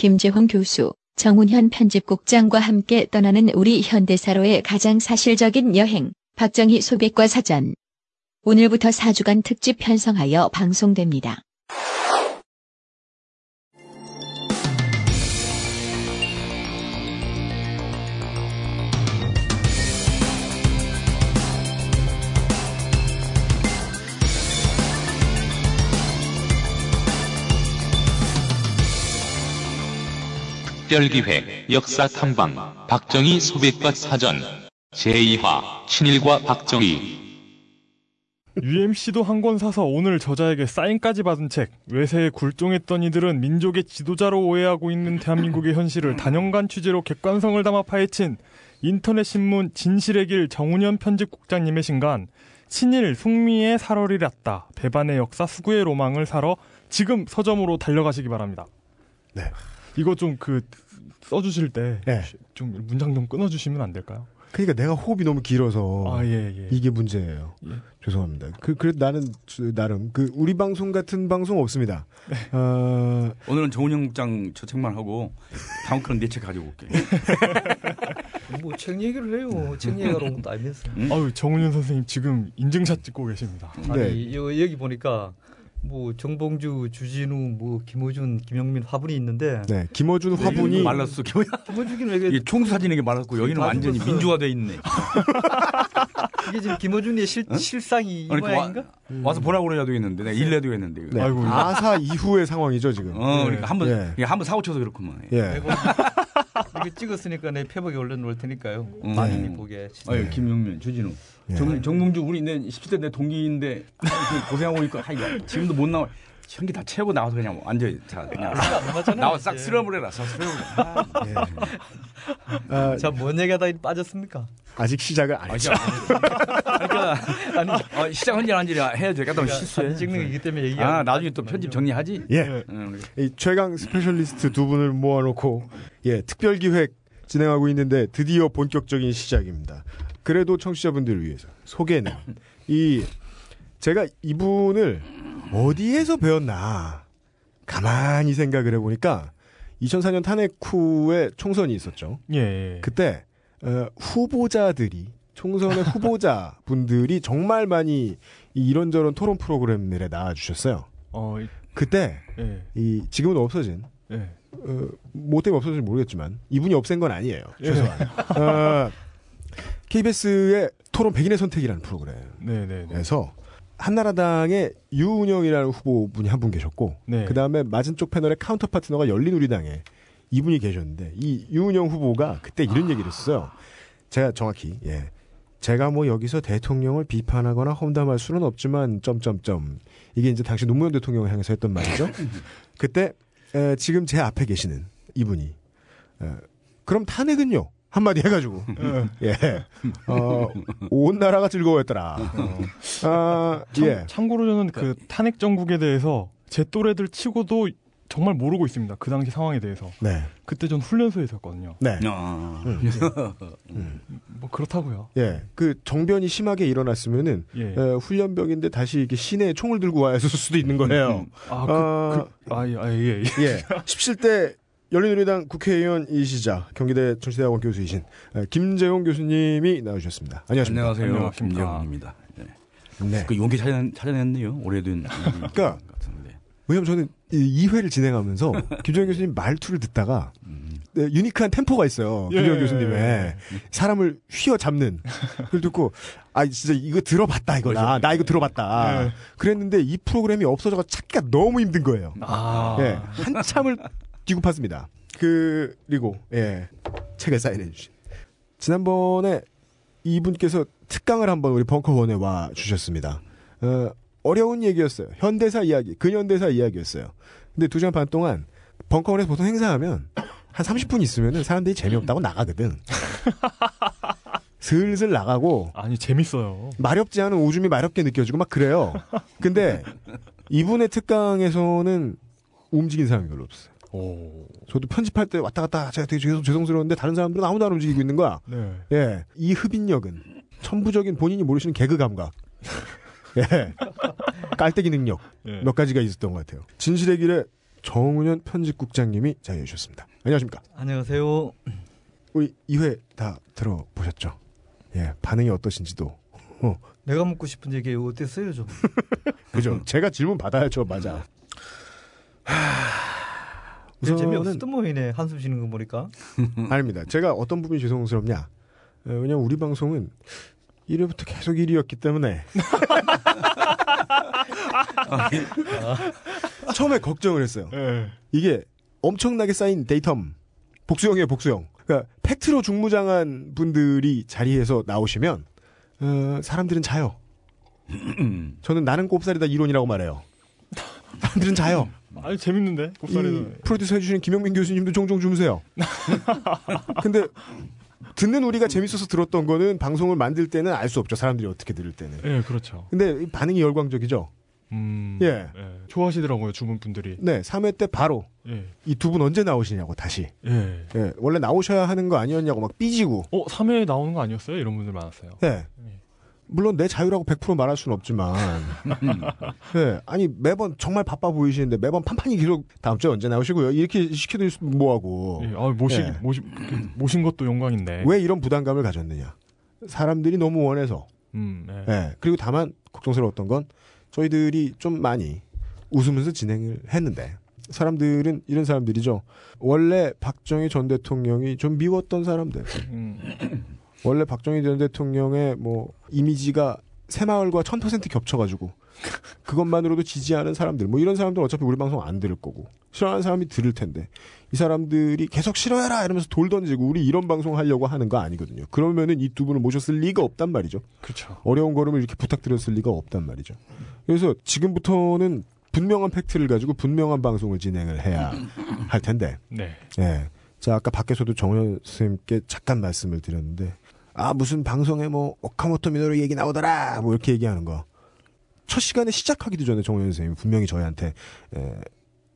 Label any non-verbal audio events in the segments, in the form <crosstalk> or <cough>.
김재홍 교수, 정운현 편집국장과 함께 떠나는 우리 현대사로의 가장 사실적인 여행, 박정희 소백과 사전. 오늘부터 4주간 특집 편성하여 방송됩니다. 특별기획 역사 탐방 박정희 소백과 사전 제2화 친일과 박정희 UMC도 한 권 사서 오늘 저자에게 사인까지 받은 책 외세에 굴종했던 이들은 민족의 지도자로 오해하고 있는 대한민국의 현실을 단연간 취재로 객관성을 담아 파헤친 인터넷 신문 진실의 길 정운현 편집국장님의 신간 친일 숭미의 살얼이랐다 배반의 역사 수구의 로망을 사러 지금 서점으로 달려가시기 바랍니다. 네. 이거 좀 그 써주실 때좀 네. 문장 좀 끊어주시면 안 될까요? 그러니까 내가 호흡이 너무 길어서 아, 예, 예. 이게 문제예요. 예. 죄송합니다. 그, 그 나는 저, 나름 그 우리 방송 같은 방송 없습니다. 네. 어, 오늘은 정은영 국장 저 책만 하고 다음 거는 내책 가지고 올게. <laughs> 뭐 책 얘기를 해요. 책 얘기하러 온 것도 아니면서. 아유 정은현 선생님 지금 인증샷 찍고 계십니다. 네. 아니 여, 여기 보니까 뭐 정봉주, 주진우, 뭐 김호준, 김영민 화분이 있는데 네, 김어준 화분이 말랐어. 김- 김호준이 왜 이게, 이게 총수 사진에 게 말랐고 여기는 다 완전히 죽었어. 민주화돼 있네. <laughs> 이게 지금 김호준의 실, 실상이 이 그러니까 모양인가? 와, 와서 보라고 그래도 했는데 내가 일내도 했는데. 네, 아이고. 아사 이후의 상황이죠 지금. 어, 그러니까 한번 예. 그러니까 한번 사고 쳐서 그렇구만. 예. 이거 찍었으니까 내 페북에 올려놓을 테니까요. 음. 많이 네. 보게. 아유 김영민, 주진우, 예. 정, 정몽주 우리 내 17대 내 동기인데 그 고생하고 있고 하이가 지금도 못 나와. 현기 다 채우고 나와서 그냥 완전 자 그냥 나와 싹 쓸어버려라, 싹 쓸어버려. 예. 아, 자, 뭔 얘기하다 빠졌습니까? 아직 시작을 안 아, 했죠. 그러니까 아니, 어, 시작 언제 한지 해야 돼. 갖다 실수해. 찍는 거기 때문에 얘기하는 아 나중에 또 편집 정리하지. 예. 응, 이 최강 specialist 두 분을 모아놓고 예 특별 기획 진행하고 있는데 드디어 본격적인 시작입니다. 그래도 청취자분들을 위해서 소개는 이 제가 이분을 어디에서 배웠나 가만히 생각을 해보니까 2004년 탄핵 후에 총선이 있었죠. 예. 그때 어, 후보자들이 총선의 <laughs> 후보자 분들이 정말 많이 이 이런저런 토론 프로그램들에 나와주셨어요. 어, 그때 예. 이 지금은 없어진 예. 어, 뭐 때문에 없어진지 모르겠지만 이분이 없앤 건 아니에요. 예. 최소한 <laughs> 어, KBS의 토론 백인의 선택이라는 프로그램에서 네, 네, 네. 한나라당의 유은영이라는 후보분이 한 분 계셨고 네. 그 다음에 맞은 쪽 패널의 counter partner가 열린우리당에 이분이 계셨는데 이 유은영 후보가 그때 이런 얘기를 했어요. 제가 정확히 예. 제가 뭐 여기서 대통령을 비판하거나 험담할 수는 없지만 점점점 이게 이제 당시 노무현 대통령을 향해서 했던 말이죠. <laughs> 그때 에, 지금 제 앞에 계시는 이분이 에, 그럼 탄핵은요 한마디 해가지고 예, 어, 온 나라가 즐거워했더라. 아, 참, 예. 참고로 저는 그 탄핵 정국에 대해서 제 또래들 치고도 정말 모르고 있습니다. 그 당시 상황에 대해서. 네. 그때 전 훈련소에 있었거든요. 네. 아, 뭐 그렇다고요. 예. 그 정변이 심하게 일어났으면은 예. 에, 훈련병인데 다시 이렇게 시내에 총을 들고 와야 했을 수도 있는 거예요. 아, 그, 어, 그, 아, 예, 아, 예, 예. 예. 17대 열린우리당 국회의원이시자 경기대 정치대학원 교수이신 에, 김재용 교수님이 나오셨습니다. 안녕하십니까? 안녕하세요. 안녕하십니까. 김재훈입니다. 네. 네. 그 용기 찾아냈, 찾아냈네요. 오래된. 그러니까. 왜냐면 저는 이 2회를 진행하면서 <laughs> 김재용 교수님 말투를 듣다가 네, 유니크한 템포가 있어요. 예. 김재용 교수님의 사람을 휘어 잡는 그걸 듣고 아 진짜 이거 들어봤다 이거 나, 나 이거 들어봤다 예. 그랬는데 이 프로그램이 없어져서 찾기가 너무 힘든 거예요. 아. 예, 한참을 뛰고 팠습니다. 그리고 예 책을 사인해 주신 지난번에 이분께서 특강을 한번 우리 벙커원에 와 주셨습니다. 어, 어려운 얘기였어요. 현대사 이야기, 근현대사 이야기였어요. 근데 두 시간 반 동안 벙커원에서 보통 행사하면 한 30분 있으면은 사람들이 재미없다고 나가거든. <laughs> 슬슬 나가고 아니, 재밌어요. 마렵지 않은 오줌이 마렵게 느껴지고 막 그래요. 근데 이분의 특강에서는 움직인 사람이 별로 없어요. 오. 저도 편집할 때 왔다 갔다 제가 되게 죄송, 죄송스러운데 다른 사람들은 아무도 안 움직이고 있는 거야. 네. 예. 이 흡인력은 천부적인 본인이 모르시는 개그 감각. <laughs> 예. 깔때기 능력 예. 몇 가지가 있었던 것 같아요. 진실의 길에 정은현 편집국장님이 자리해 주셨습니다. 안녕하십니까? 안녕하세요. 우리 2회 다 들어보셨죠? 예, 반응이 어떠신지도. 어, 내가 묻고 싶은 얘기 어땠어요 좀? 그죠? 제가 질문 받아야죠, 맞아. 별 <laughs> 우선은 재미없었던 모이네 한숨 쉬는 거 보니까. <laughs> 아닙니다. 제가 어떤 부분이 죄송스럽냐? 어, 왜냐면 우리 방송은 1회부터 계속 1위였기 때문에 <laughs> 처음에 걱정을 했어요. 예. 이게 엄청나게 쌓인 데이텀 복수형이에요, 복수형. 그러니까 팩트로 중무장한 분들이 자리에서 나오시면 어, 사람들은 자요. <laughs> 저는 나는 꼽살이다 이론이라고 말해요. 사람들은 자요. 아니 재밌는데 이 곱살이는. 프로듀서 해주시는 김영민 교수님도 종종 주무세요. <laughs> 근데 듣는 우리가 재밌어서 들었던 거는 방송을 만들 때는 알 수 없죠. 사람들이 어떻게 들을 때는. 예, 그렇죠. 근데 이 반응이 열광적이죠. 음. 예. 좋아하시더라고요 주문 분들이. 네, 3회 때 바로 예. 이 두 분 언제 나오시냐고 다시. 예. 예, 원래 나오셔야 하는 거 아니었냐고 막 삐지고. 어, 3회에 나오는 거 아니었어요? 이런 분들 많았어요. 예. 물론 내 자유라고 100% 말할 수는 없지만. 예. <laughs> 아니, 매번 정말 바빠 보이시는데 매번 판판이 계속 다음 주에 언제 나오시고요? 이렇게 시켜드리면 뭐하고. 예. 아, 모시, 예. 모시, 모신 것도 영광인데. 왜 이런 부담감을 가졌느냐. 사람들이 너무 원해서. 음, 예. 예. 그리고 다만 걱정스러웠던 건 저희들이 좀 많이 웃으면서 진행을 했는데 사람들은 이런 사람들이죠. 원래 박정희 전 대통령이 좀 미웠던 사람들. 음, 원래 박정희 전 대통령의 뭐 이미지가 새마을과 1000% 겹쳐가지고 그것만으로도 지지하는 사람들 뭐 이런 사람들 은 어차피 우리 방송 안 들을 거고 싫어하는 사람이 들을 텐데 이 사람들이 계속 싫어해라 이러면서 돌 던지고 우리 이런 방송 하려고 하는 거 아니거든요. 그러면은 이 두 분을 모셨을 리가 없단 말이죠. 그렇죠. 어려운 걸음을 이렇게 부탁드렸을 리가 없단 말이죠. 그래서 지금부터는 분명한 팩트를 가지고 분명한 방송을 진행을 해야 <laughs> 할 텐데 네. 예. 자, 아까 밖에서도 정현 선생님께 잠깐 말씀을 드렸는데, 아, 무슨 방송에 뭐, 오카모토 미노루 얘기 나오더라! 뭐, 이렇게 얘기하는 거. 첫 시간에 시작하기도 전에 정현 선생님이 분명히 저희한테, 에,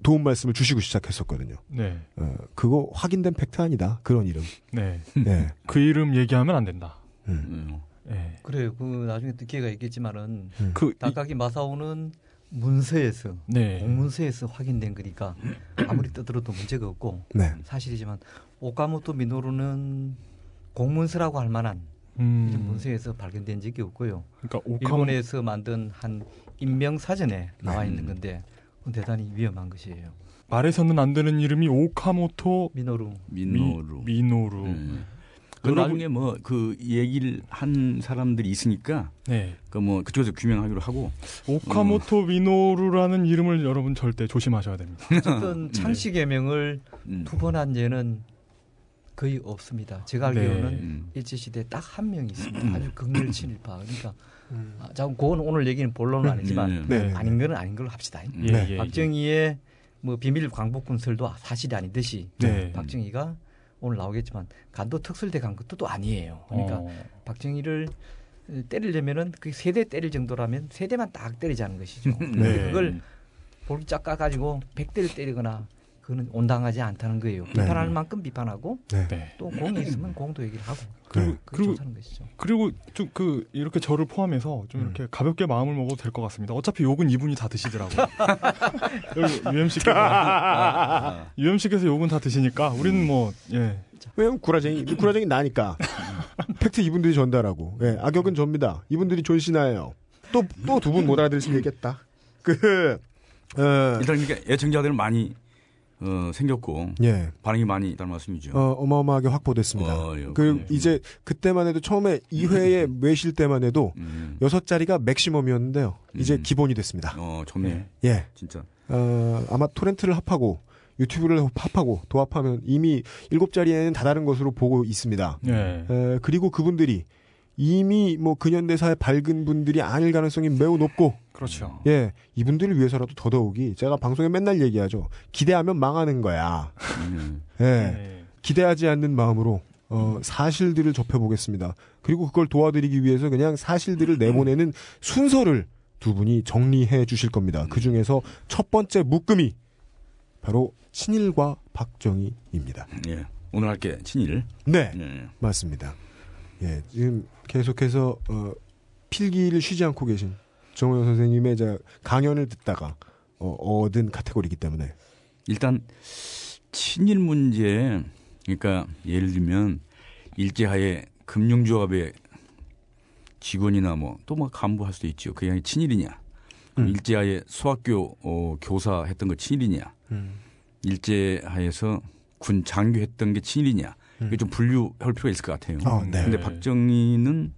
도움 말씀을 주시고 시작했었거든요. 네. 어, 그거 확인된 팩트 아니다. 그런 이름. 네. 예. <laughs> 그 이름 얘기하면 안 된다. 음. 예. 그래 그 나중에 또 기회가 있겠지만은 그, 이- 다카기 마사오는 문서에서 네. 공문서에서 확인된 거니까 아무리 떠들어도 문제가 없고 네. 사실이지만 오카모토 미노루는 공문서라고 할 만한 음, 이런 문서에서 발견된 적이 없고요. 그러니까 오카모, 일본에서 만든 한 인명 사전에 나와 네. 있는 건데 그건 대단히 위험한 것이에요. 말해서는 안 되는 이름이 오카모토 미노루 민노루. 미, 노루 음. 그 나중에 뭐 그 얘기를 한 사람들이 있으니까 네. 그뭐 그쪽에서 규명하기로 하고 오카모토 미노루라는 이름을 여러분 절대 조심하셔야 됩니다. 어쨌든 <laughs> 창씨 개명을 음. 두번한 예는 거의 없습니다. 제가 네. 알기로는 음. 일제 시대 딱한 명 있습니다. 아주 극렬 친일파. 그러니까 아, 자, 그건 오늘 얘기는 본론은 아니지만 음. 네. 아닌 거는 아닌 걸로 합시다. 예, 네. 예, 박정희의 뭐 비밀 광복군설도 사실이 아니듯이 네. 박정희가 오늘 나오겠지만 간도 특설대 간 것도 또 아니에요. 그러니까 어, 박정희를 때리려면은 그 세대 때릴 정도라면 세대만 딱 때리자는 것이죠. <laughs> 네. 그걸 쫙 까가지고 백대를 때리거나 그거는 온당하지 않다는 거예요. 비판할 만큼 비판하고 네. 네. 또 공이 있으면 공도 얘기를 하고 그리고 네. 그리고. 그리고 좀 그 이렇게 저를 포함해서 좀 음. 이렇게 가볍게 마음을 먹어도 될 것 같습니다. 어차피 욕은 이분이 다 드시더라고요. <laughs> UMC께서 UMC께서 욕은 다 드시니까 우리는 뭐 예. 왜냐면 구라쟁이, 구라쟁이 나니까. 팩트 이분들이 전달하고. 예, 악역은 접니다. 이분들이 존신하예요. 또, 또 두 분 못 알아들으시면 얘기했다. 그, 어, 일단 그러니까 애청자들은 많이 어, 생겼고 예. 반응이 많이 있다는 말씀이죠. 어, 어마어마하게 확보됐습니다. 어, 예, 그. 이제 그때만 해도 처음에 2회에 외실 때만 해도 음. 여섯 자리가 맥시멈이었는데요. 이제 음. 기본이 됐습니다. 어 좋네. 예. 진짜. 어, 아마 토렌트를 합하고 유튜브를 합하고 도합하면 이미 일곱 자리에는 다다른 것으로 보고 있습니다. 예. 에, 그리고 그분들이 이미 뭐 근현대사에 밝은 분들이 아닐 가능성이 매우 높고 그렇죠. 예 이분들을 위해서라도 더더욱이 제가 방송에 맨날 얘기하죠 기대하면 망하는 거야 음. 예 네. 기대하지 않는 마음으로 어, 사실들을 접해보겠습니다. 그리고 그걸 도와드리기 위해서 그냥 사실들을 내보내는 순서를 두 분이 정리해 주실 겁니다. 그 중에서 첫 번째 묶음이 바로 친일과 박정희입니다. 예. 오늘 할 게 친일. 네, 예. 맞습니다. 예, 지금 계속해서 어, 필기를 쉬지 않고 계신 정호영 선생님의 저 강연을 듣다가 어, 얻은 카테고리이기 때문에 일단 친일 문제 그러니까 예를 들면 일제하에 금융조합의 직원이나 뭐또뭐 간부할 수도 있죠. 그게 아니 친일이냐? 음. 일제하에 소학교 어, 교사 했던 거 친일이냐? 음. 일제하에서 군 장교 했던 게 친일이냐? 이게 좀 분류할 필요가 있을 것 같아요. 어, 네. 근데 박정희는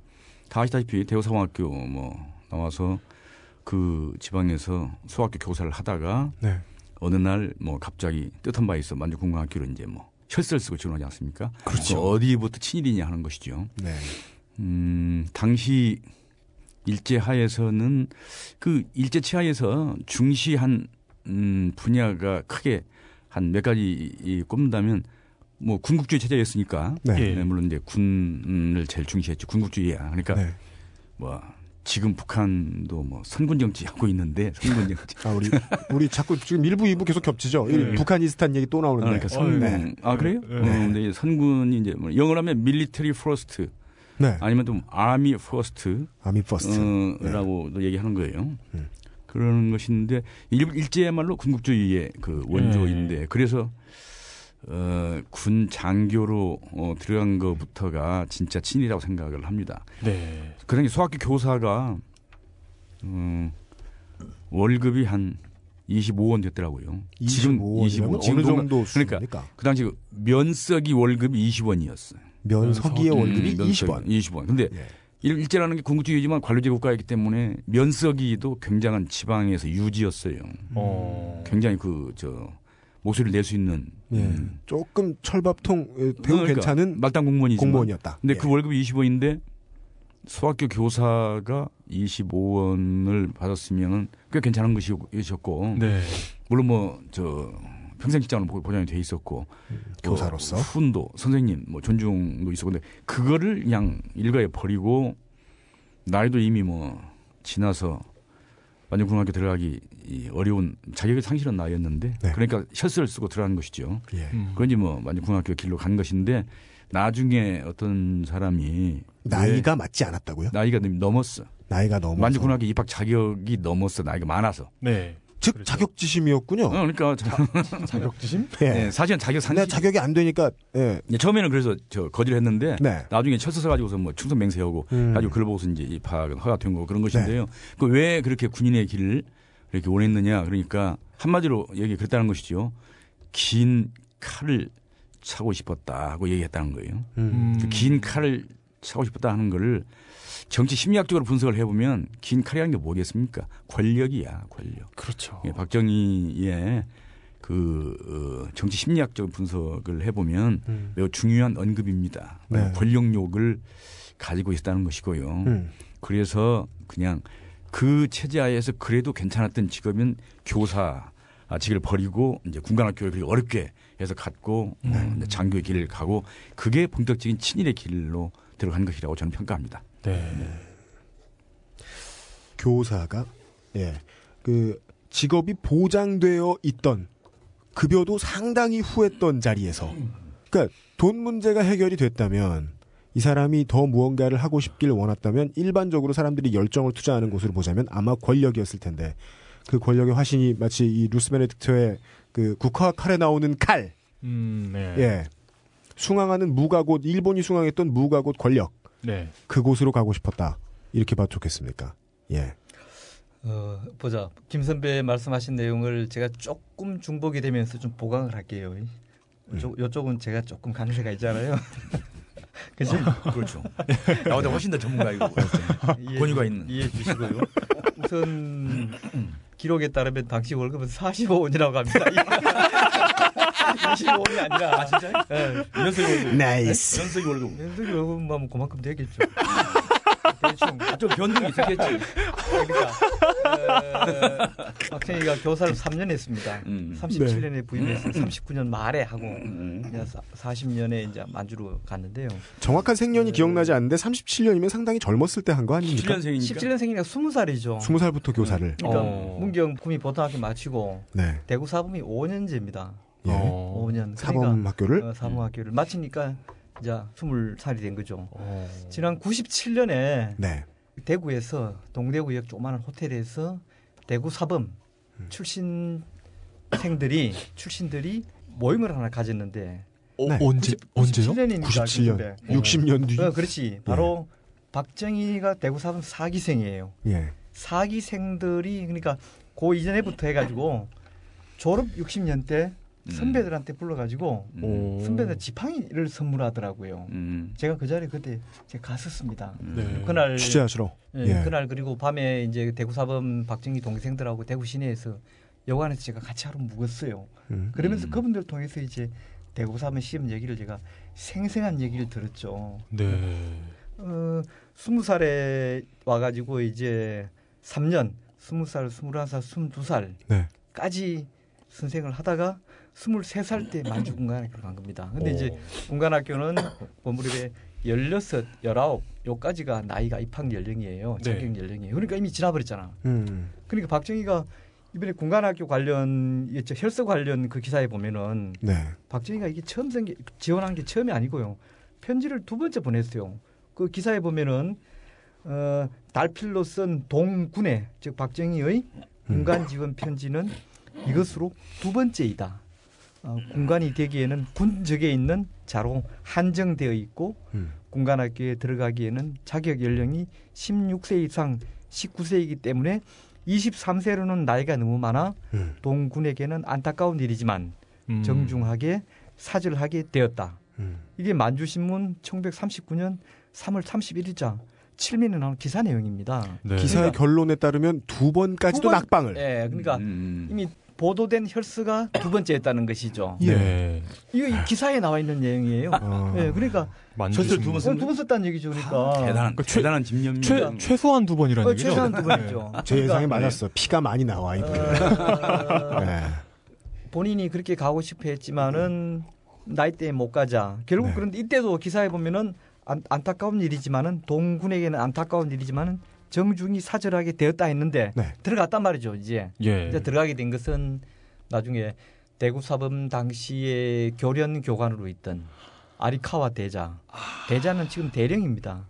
다 아시다시피 대우사관학교 뭐 나와서 그 지방에서 소학교 교사를 하다가 네. 어느 날 뭐 갑자기 뜻한 바에 있어 만주공관학교로 이제 뭐 혈세를 쓰고 지원하지 않습니까? 그렇죠. 그 어디부터 친일이냐 하는 것이죠. 네. 음, 당시 일제 하에서는 그 일제 치하에서 중시한 음, 분야가 크게 한 몇 가지 이 꼽는다면 뭐 군국주의 체제였으니까 네. 네, 물론 이제 군을 제일 중시했죠. 군국주의야. 그러니까 네. 뭐 지금 북한도 뭐 선군 정치 하고 있는데 선군 <laughs> 정치. 아, 우리, 우리 자꾸 지금 1부, 2부 계속 겹치죠? 이 네. 북한이스탄 얘기 또 나오는데. 그러니까 선군. 네. 아 그래요? 네. 어, 근데 선군이 이제 뭐 영어로 하면 military 네. 아니면 좀 army first army first. 네. 어라고도 얘기하는 거예요. 음. 그러는 것인데 일, 일제야말로 군국주의의 그 원조인데 그래서 어, 군 장교로 어, 들어간 것부터가 진짜 친일이라고 생각을 합니다. 네. 그 당시 소학교 교사가 어, 월급이 한 25원 됐더라고요. 25원이면 어느 지금 정도 그러니까 수입니까? 그 당시 그 면석이 월급이 20원이었어요. 면석이의 면석이, 월급이 음, 20원. 20원. 근데 예. 일- 일제라는 게 군국주의지만 관료제 국가이기 때문에 면석이도 굉장한 지방에서 유지였어요. 어. 굉장히 그 저 모소리를 낼 수 있는 예. 음, 조금 철밥통 에, 배우 그러니까 괜찮은 말단 공무원이지만 공무원이었다. 근데 예. 그 월급이 20원인데 소학교 교사가 25원을 받았으면은 꽤 괜찮은 것이었고 네. 물론 뭐 저 평생 직장으로 보- 보장이 돼 있었고 교사로서 어, 훈도 선생님 뭐 존중도 있었고 근데 그거를 그냥 일가에 버리고 나이도 이미 뭐 지나서 완전 고등학교 들어가기 이 어려운 자격의 상실한 나이였는데 네. 그러니까 셔츠를 쓰고 들어간 것이죠. 예. 음. 그런지 뭐 완전 고등학교 길로 간 것인데 나중에 어떤 사람이 나이가 맞지 않았다고요? 왜 나이가 넘었어. 나이가 넘어서 완전 고등학교 입학 자격이 넘었어. 나이가 많아서. 네. 즉 그렇죠. 자격지심이었군요. 어, 그러니까 자, 자격지심? <laughs> 예. 네, 사실은 자격 상실. 자격이 안 되니까 예. 예, 처음에는 그래서 저 거지를 했는데 네. 나중에 철수 써가지고서 뭐 충성 맹세하고 음. 가지고 그걸 보고서 이제 입학은 허가된 거고 그런 것인데요. 그 왜 그렇게 군인의 길을 이렇게 원했느냐 그러니까 한마디로 얘기 그랬다는 것이죠. 긴 칼을 차고 싶었다 하고 얘기했다는 거예요. 음. 그긴 칼을 차고 싶었다 하는 거를 정치 심리학적으로 분석을 해보면 긴 칼이라는 게 뭐겠습니까? 권력이야, 권력. 그렇죠. 예, 박정희의 그 어, 정치 심리학적 분석을 해보면 음. 매우 중요한 언급입니다. 네. 권력욕을 가지고 있다는 것이고요. 음. 그래서 그냥 그 체제 하에서 그래도 괜찮았던 직업은 교사 아, 직을 버리고 이제 군관학교를 그렇게 어렵게 해서 갔고 네. 어, 이제 장교의 길을 가고 그게 본격적인 친일의 길로 들어간 것이라고 저는 평가합니다. 네. 교사가 예. 그 직업이 보장되어 있던 급여도 상당히 후했던 자리에서 그러니까 돈 문제가 해결이 됐다면 이 사람이 더 무언가를 하고 싶길 원했다면 일반적으로 사람들이 열정을 투자하는 곳으로 보자면 아마 권력이었을 텐데 그 권력의 화신이 마치 이 루스 베네딕트의 그 국화 칼에 나오는 칼 음, 네. 예. 숭앙하는 무가곳 일본이 숭앙했던 무가곳 권력 네. 그곳으로 가고 싶었다 이렇게 봐도 좋겠습니까? 예. 어, 보자. 김 선배 말씀하신 내용을 제가 조금 중복이 되면서 좀 보강을 할게요. 요, 요쪽은 제가 조금 강세가 있잖아요. <laughs> 그죠? 그렇죠. <laughs> 나보다 훨씬 더 전문가이고 <laughs> 이해해 권위가 주- 있는. 이해해 주시고요. 우선 <laughs> 기록에 따르면 당시 월급은 45원이라고 합니다. 25원이 아니라. 아, 진짜요? 네. 연석이 월급. nice. 연석이 월급. 연속이 월급은 뭐 그만큼 되겠죠. 대충. 아, 좀 변동이 있었겠지. 그러니까 어, 박정희가 교사를 3년 했습니다. 음. 37년에 부임해서 39년 말에 하고 음. 이제 40년에 이제 만주로 갔는데요. 정확한 생년이 기억나지 않는데 37년이면 상당히 젊었을 때 한 거 아닙니까? 7년생이니까. 17년생이니까 20살이죠. 20살부터 교사를. 그러니까 어. 문경 구미 보통학교 마치고 네. 대구 사범이 5년제입니다. 예. 어. 5년. 사범 학교를 어, 사범학교를 마치니까 이제 20살이 된 거죠. 어. 지난 97년에 네. 대구에서 동대구역 조그마한 호텔에서 대구 사범 음. 출신 생들이 <laughs> 출신들이 모임을 하나 가졌는데 어, 네. 언제 언제요? 97년입니다. 97년, 60년 뒤. 어, 그렇지. 바로 박정희가 대구 사범 사기생이에요. 예. 사기생들이 그러니까 그 이전에부터 해가지고 졸업 60년 때 선배들한테 불러가지고 음. 오. 선배들 지팡이를 선물하더라고요. 음. 제가 그 자리에 그때 제가 갔었습니다. 네. 그날 취재하시러. 예, 예. 그날 그리고 밤에 이제 대구 사범 박정희 동생들하고 대구 시내에서 여관에서 제가 같이 하루 묵었어요. 음. 그러면서 음. 그분들 통해서 이제 대구 사범 시험 얘기를 제가 생생한 얘기를 들었죠. 네. 어, 스무 살에 와가지고 이제 3년, 스무 살, 스물한 살, 스물두 살까지 네. 선생을 하다가 스물세 살 때 만주군관학교를 간 겁니다. 근데 이제 군관학교는 뭐 무렵에 열여섯, 열아홉 요까지가 나이가 입학 연령이에요. 네. 자격 연령이에요. 그러니까 이미 지나버렸잖아. 음. 그러니까 박정희가 이번에 군관학교 관련 이제 혈서 관련 그 기사에 보면은 네. 박정희가 이게 처음 생기 지원한 게 처음이 아니고요. 편지를 두 번째 보냈어요. 그 기사에 보면은 어, 달필로 쓴 동군의 즉 박정희의 군관 지원 편지는 이것으로 두 번째이다. 어, 군관이 되기에는 군적에 있는 자로 한정되어 있고 음. 군관학교에 들어가기에는 자격 연령이 16세 이상 19세이기 때문에 23세로는 나이가 너무 많아 음. 동군에게는 안타까운 일이지만 음. 정중하게 사절하게 되었다. 음. 이게 만주신문 1939년 3월 31일자 7면에 나온 기사 내용입니다. 네. 기사의 결론에 따르면 두 번까지도 두 번- 낙방을. 예, 그러니까 음. 이미 보도된 혈서가 두 번째였다는 것이죠. 예. 네. 이거 이 기사에 나와 있는 내용이에요. 어. 예, 그러니까 만주신 두번 어, 두번 썼다는 얘기죠. 그러니까 대단한 그 최- 대단한 집념. 최 최소한 두 번이라는 어, 얘기죠. 최소한 두 번이죠. 제 예상에 그러니까, 맞았어. 피가 많이 나와 이분. 어, 네. 본인이 그렇게 가고 싶어 했지만은 나이대에 못 가자. 결국 네. 그런데 이때도 기사에 보면은 안, 안타까운 일이지만은 동군에게는 안타까운 일이지만은 정중히 사절하게 되었다 했는데 네. 들어갔단 말이죠. 이제 예. 이제 들어가게 된 것은 나중에 대구 사범 당시에 교련 교관으로 있던 아리카와 대자. 대자는 지금 대령입니다.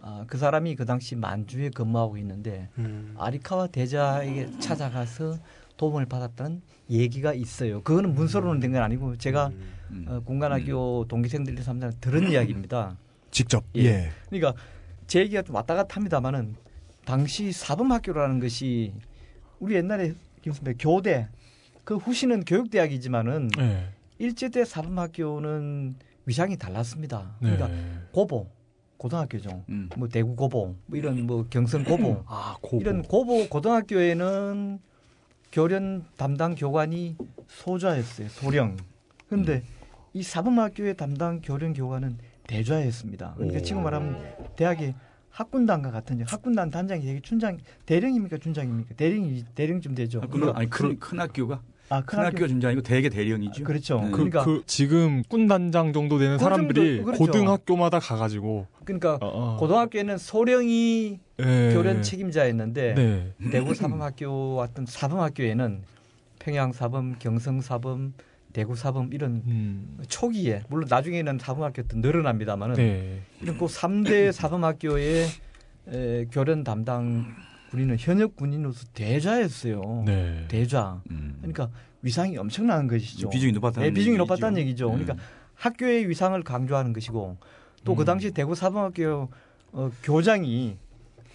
아, 그 사람이 그 당시 만주에 근무하고 있는데 음. 아리카와 대자에게 찾아가서 도움을 받았다는 얘기가 있어요. 그거는 문서로는 된 건 아니고 제가 음. 어, 공관학교 동기생들 이 삼들 들은 <laughs> 이야기입니다. 직접. 예. 예. 그러니까 제 얘기가 좀 왔다 갔다 합니다만은 당시 사범학교라는 것이 우리 옛날에 김 선배 교대 그 후시는 교육대학이지만은 네. 일제대 사범학교는 위상이 달랐습니다. 네. 그러니까 고보 고등학교죠. 음. 뭐 대구 고보 뭐 이런 뭐 경선 고보 아, 고보. 이런 고보 고등학교에는 교련 담당 교관이 소좌였어요. 소령. 근데 이 사범학교의 담당 교련 교관은 대좌였습니다. 그러니까 지금 말하면 대학의 학군단과 같은 역. 학군단 단장이 되게 춘장 대령입니까 준장입니까? 대령이 대령쯤 되죠. 아, 그럼 아니 큰, 큰 학교가 아, 큰 학교가 준비 아니고 대개 대령이죠. 그렇죠. 네. 그, 그러니까 그 지금 꾼단장 정도 되는 그 사람들이 정도, 그렇죠. 고등학교마다 가가지고 그러니까 어, 어. 고등학교에는 소령이 예. 교련 책임자였는데 네. 대구 사범학교 같은 사범학교에는 평양 사범, 경성 사범, 대구 사범 이런 음. 초기에 물론 나중에는 사범학교 도 늘어납니다만은 네. 이런 그 3대 <laughs> 사범학교의 에, 교련 담당 군인은 현역 군인으로서 대좌였어요. 네. 대좌. 음. 그러니까 위상이 엄청난 것이죠. 비중이 높았다는 네, 비중이 얘기죠. 높았다는 얘기죠. 그러니까 음. 학교의 위상을 강조하는 것이고 또그 음. 당시 대구 사범학교 어, 교장이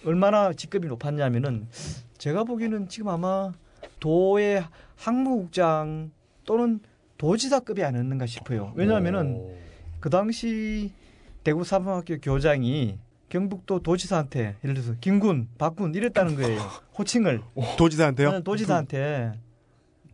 얼마나 직급이 높았냐면은 제가 보기에는 지금 아마 도의 항무국장 또는 도지사급이 아니었는가 싶어요. 왜냐하면은 그 당시 대구 사범학교 교장이 경북도 도지사한테 예를 들어서 김군, 박군 이랬다는 거예요. <laughs> 호칭을 도지사한테요? 도지사한테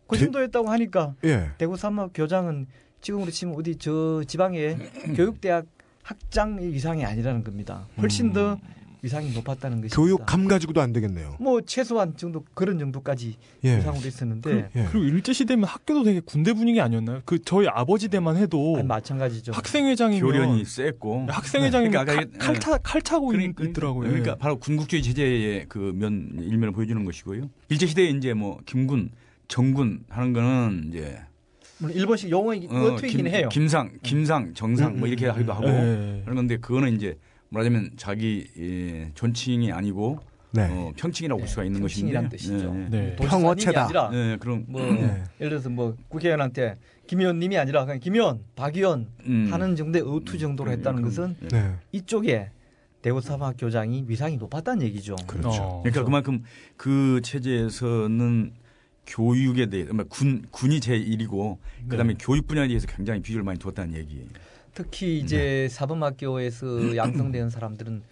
그 정도였다고 하니까 예. 대구 사범 교장은 지금으로 치면 어디 저 지방의 <clears throat> 교육대학 학장 이상이 아니라는 겁니다. 훨씬 더 위상이 높았다는 것입니다. 교육 감 가지고도 안 되겠네요. 뭐 최소한 정도 그런 정도까지 예. 위상으로 있었는데 예. 그리고 일제 시대면 학교도 되게 군대 분위기 아니었나요? 그 저희 아버지 때만 해도 아니, 마찬가지죠. 학생회장이면 교련이 셌고 학생회장이면 그러니까 칼, 아까 칼, 타, 칼 차고 있, 그러니까, 있더라고요. 그러니까 바로 군국주의 체제의 그 면 일면을 보여주는 것이고요. 일제 시대에 이제 뭐 김군, 정군 하는 거는 이제 물론 일본식 어, 어투이긴 김, 해요. 김상, 김상, 정상 뭐 이렇게 하기도 하고 네. 그런 건데 그거는 이제 말하자면 자기 예, 존칭이 아니고 네. 어, 평칭이라고 볼 네, 수가 있는 것인데 뜻이죠. 네, 네. 도지사님이 평어체다. 아니라 네, 그런 뭐 네. 예를 들어서 뭐 국회의원한테 김 의원님이 아니라 그냥 김 의원, 박 의원 음. 하는 정도의 의투 정도로 음, 했다는 그럼, 것은 네. 네. 이쪽에 대구사막 교장이 위상이 높았다는 얘기죠. 그렇죠. 어. 그러니까 그만큼 그 체제에서는 교육에 대해 그러니까 군 군이 제 1이고 그다음에 네. 교육 분야에 대해서 굉장히 비중을 많이 두었다는 얘기예요. 특히 이제 사범학교에서 <clears throat> 양성된 사람들은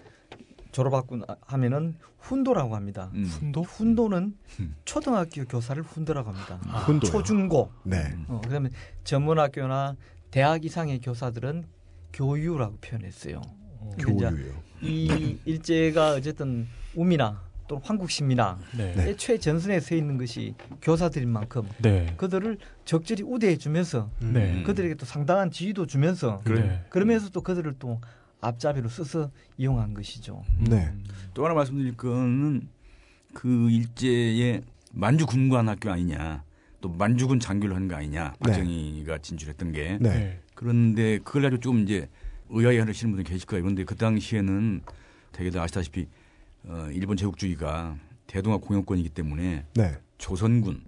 졸업하고 나- 하면은 훈도라고 합니다. 음. 훈도? 훈도는 음. 초등학교 교사를 훈도라고 합니다. 훈도요. 초중고. 네. 어, 그다음에 전문학교나 대학 이상의 교사들은 교유라고 표현했어요. 그러니까 이제 교류요. 이 일제가 어쨌든 우미나 또는 황국심이나 네. 네. 의 최전선에 서 있는 것이 교사들인 만큼 네. 그들을 적절히 우대해 주면서 네. 음. 그들에게 또 상당한 지위도 주면서 그래. 그러면서 또 그들을 또 앞잡이로 써서 이용한 것이죠. 네. 또 하나 말씀드릴 거는 그 일제의 만주 군관 학교 아니냐 또 만주군 장교를 한 거 아니냐 박정희가 진출했던 게 네. 네. 그런데 그걸 가지고 조금 이제 의아해 하시는 분들 계실 거예요. 그런데 그 당시에는 되게도 아시다시피 어, 일본 제국주의가 대동아 공영권이기 때문에 네. 조선군,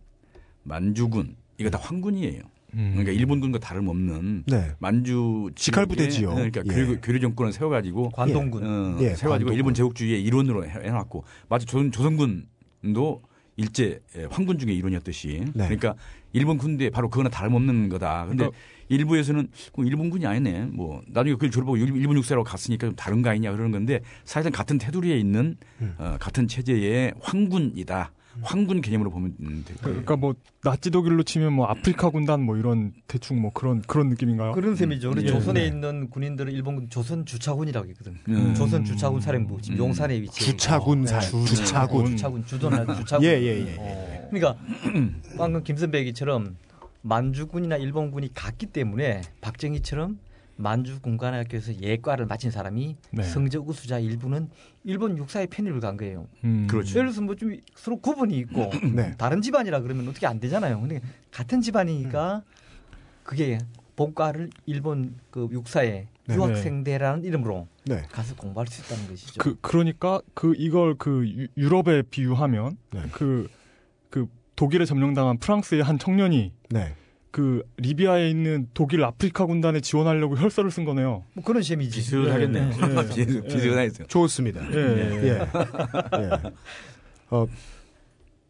만주군 이거 다 황군이에요. 음. 그러니까 일본군과 다름없는 네. 만주 직할 지역에, 부대지요. 그러니까 예. 교류, 교류 정권을 세워가지고 관동군. 어, 예, 세워가지고 관동군. 일본 제국주의의 일원으로 해- 해놨고 마치 조선, 조선군도 일제 예, 황군 중의 일원이었듯이 네. 그러니까 일본 군대 바로 그거나 다름없는 거다. 근데 그러니까- 일부에서는 그 일본군이 아니네. 뭐 나중에 그걸 졸업하고 일- 일본 육사로 갔으니까 좀 다른 거 아니냐 그러는 건데 사실은 같은 테두리에 있는 음. 어, 같은 체제의 황군이다. 황군 개념으로 보면 음, 될 거예요. 그러니까 뭐 나치 독일로 치면 뭐 아프리카 군단 뭐 이런 대충 뭐 그런 그런 느낌인가요? 그런 셈이죠. 우리 예. 조선에 네. 있는 군인들은 일본군 조선 주차군이라고 했거든. 음. 조선 주차군 사령부 지금 음. 용산에 위치해. 주차군사. 있고. 주차군. 주차군 주도나 주차군. 예, 예, 예. 어. 그러니까 방금 김선배 얘기처럼 만주군이나 일본군이 같기 때문에 박정희처럼 만주 군관학교에서 예과를 마친 사람이 네. 성적 우수자 일부는 일본 육사에 편입을 간 거예요. 음. 그렇죠. 예를 들어서 뭐 좀 서로 구분이 있고 <clears throat> 네. 다른 집안이라 그러면 어떻게 안 되잖아요. 근데 같은 집안이니까 그게 본과를 일본 그 육사에 네. 유학생대라는 이름으로 네. 가서 공부할 수 있다는 것이죠. 그 그러니까 그 이걸 그 유- 유럽에 비유하면 네. 그그 독일에 점령당한 프랑스의 한 청년이 네. 그 리비아에 있는 독일 아프리카 군단에 지원하려고 혈서를 쓴 거네요. 뭐 그런 셈이지. 비슷하겠네요. 예, 예. <laughs> 비슷- 비슷하겠어요. 좋습니다. 예. 예. 예. 어,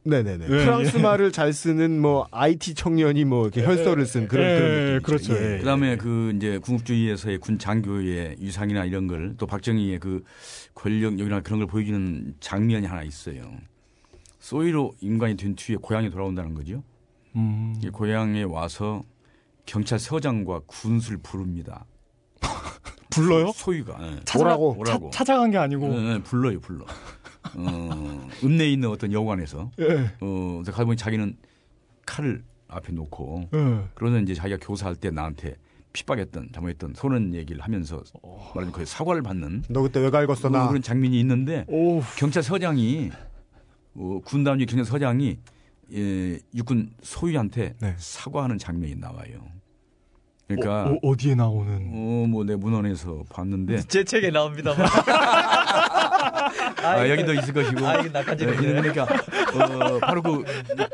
네네네. 예, 프랑스 말을 잘 쓰는 뭐 IT 청년이 뭐 이렇게 혈서를 쓴 그런 예, 그런 느낌이죠. 그렇죠. 예. 예. 그다음에 그 이제 군국주의에서의 군 장교의 위상이나 이런 걸 또 박정희의 그 권력력이나 그런 걸 보여주는 장면이 하나 있어요. 소위로 인간이 된 뒤에 고향에 돌아온다는 거죠. 음. 이 고향에 와서 경찰서장과 군수를 부릅니다. <laughs> 불러요? 소위가 예. 오라고. 오라고. 차, 찾아간 게 아니고. 예, 예, 불러요, 불러. 어, 읍내에 있는 어떤 여관에서 예. 어, 그래서 가보니 자기는 칼을 앞에 놓고 예. 그러면 이제 자기가 교사할 때 나한테 핍박했던 잘못했던 소런 얘기를 하면서 말하자면 거의 사과를 받는 너 그때 왜 갈궜어 나? 그런 장면이 있는데 오. 경찰서장이 어, 군단위 경찰서장이 예, 육군 소위한테 네. 사과하는 장면이 나와요. 그러니까 어, 어, 디에 나오는 어, 뭐 내 문헌에서 봤는데 제 책에 나옵니다. <laughs> 아, 여기도 있을 것이고. 아, 이게 낙하지 예, 그러니까 어, 바로 그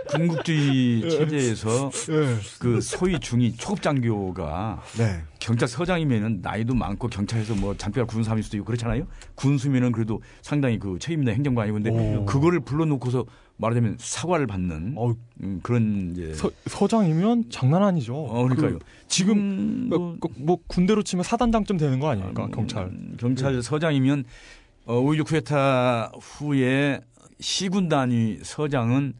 군국주의 체제에서 예. 그 소위 중위 초급 장교가 네. 경찰서장이면은 나이도 많고 경찰에서 뭐 잔뼈가 군 사람일 수도 있고 그렇잖아요. 군수면은 그래도 상당히 그 책임있는 행정관이고 근데 오. 그거를 불러놓고서 말하자면 사과를 받는 어, 음, 그런 이제 서, 서장이면 장난 아니죠. 어, 그러니까요. 그, 지금 음, 뭐, 그, 뭐 군대로 치면 사단장쯤 되는 거 아닙니까? 음, 경찰. 경찰 서장이면 어, 5.16 쿠데타 후에 시군 단위 서장은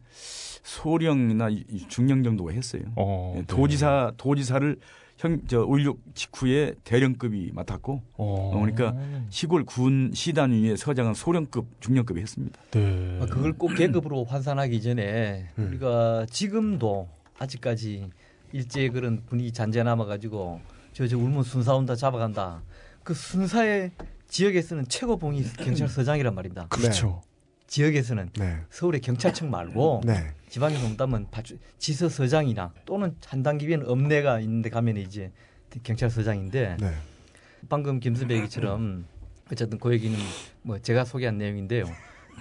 소령이나 중령 정도가 했어요. 어, 예, 네. 도지사 도지사를 형저5.16 직후에 대령급이 맡았고 어, 어, 그러니까 시골 군 시단위의 서장은 소령급 중령급이 했습니다. 네. 아, 그걸 꼭 계급으로 환산하기 전에 음. 우리가 지금도 아직까지 일제 그런 분위기 잔재 남아 가지고 저 저 울면 순사 온다 잡아간다. 그 순사의 지역에서는 최고봉이 <clears throat> 경찰서장이란 말입니다. 그렇죠. 지역에서는 네. 서울의 경찰청 말고 <laughs> 네. 지방에서 온다면 파주- 지서서장이나 또는 한 단계 위에는 읍내가 있는데 가면 이제 경찰서장인데 네. 방금 김수배 얘기처럼 어쨌든 그 얘기는 뭐 제가 소개한 내용인데요.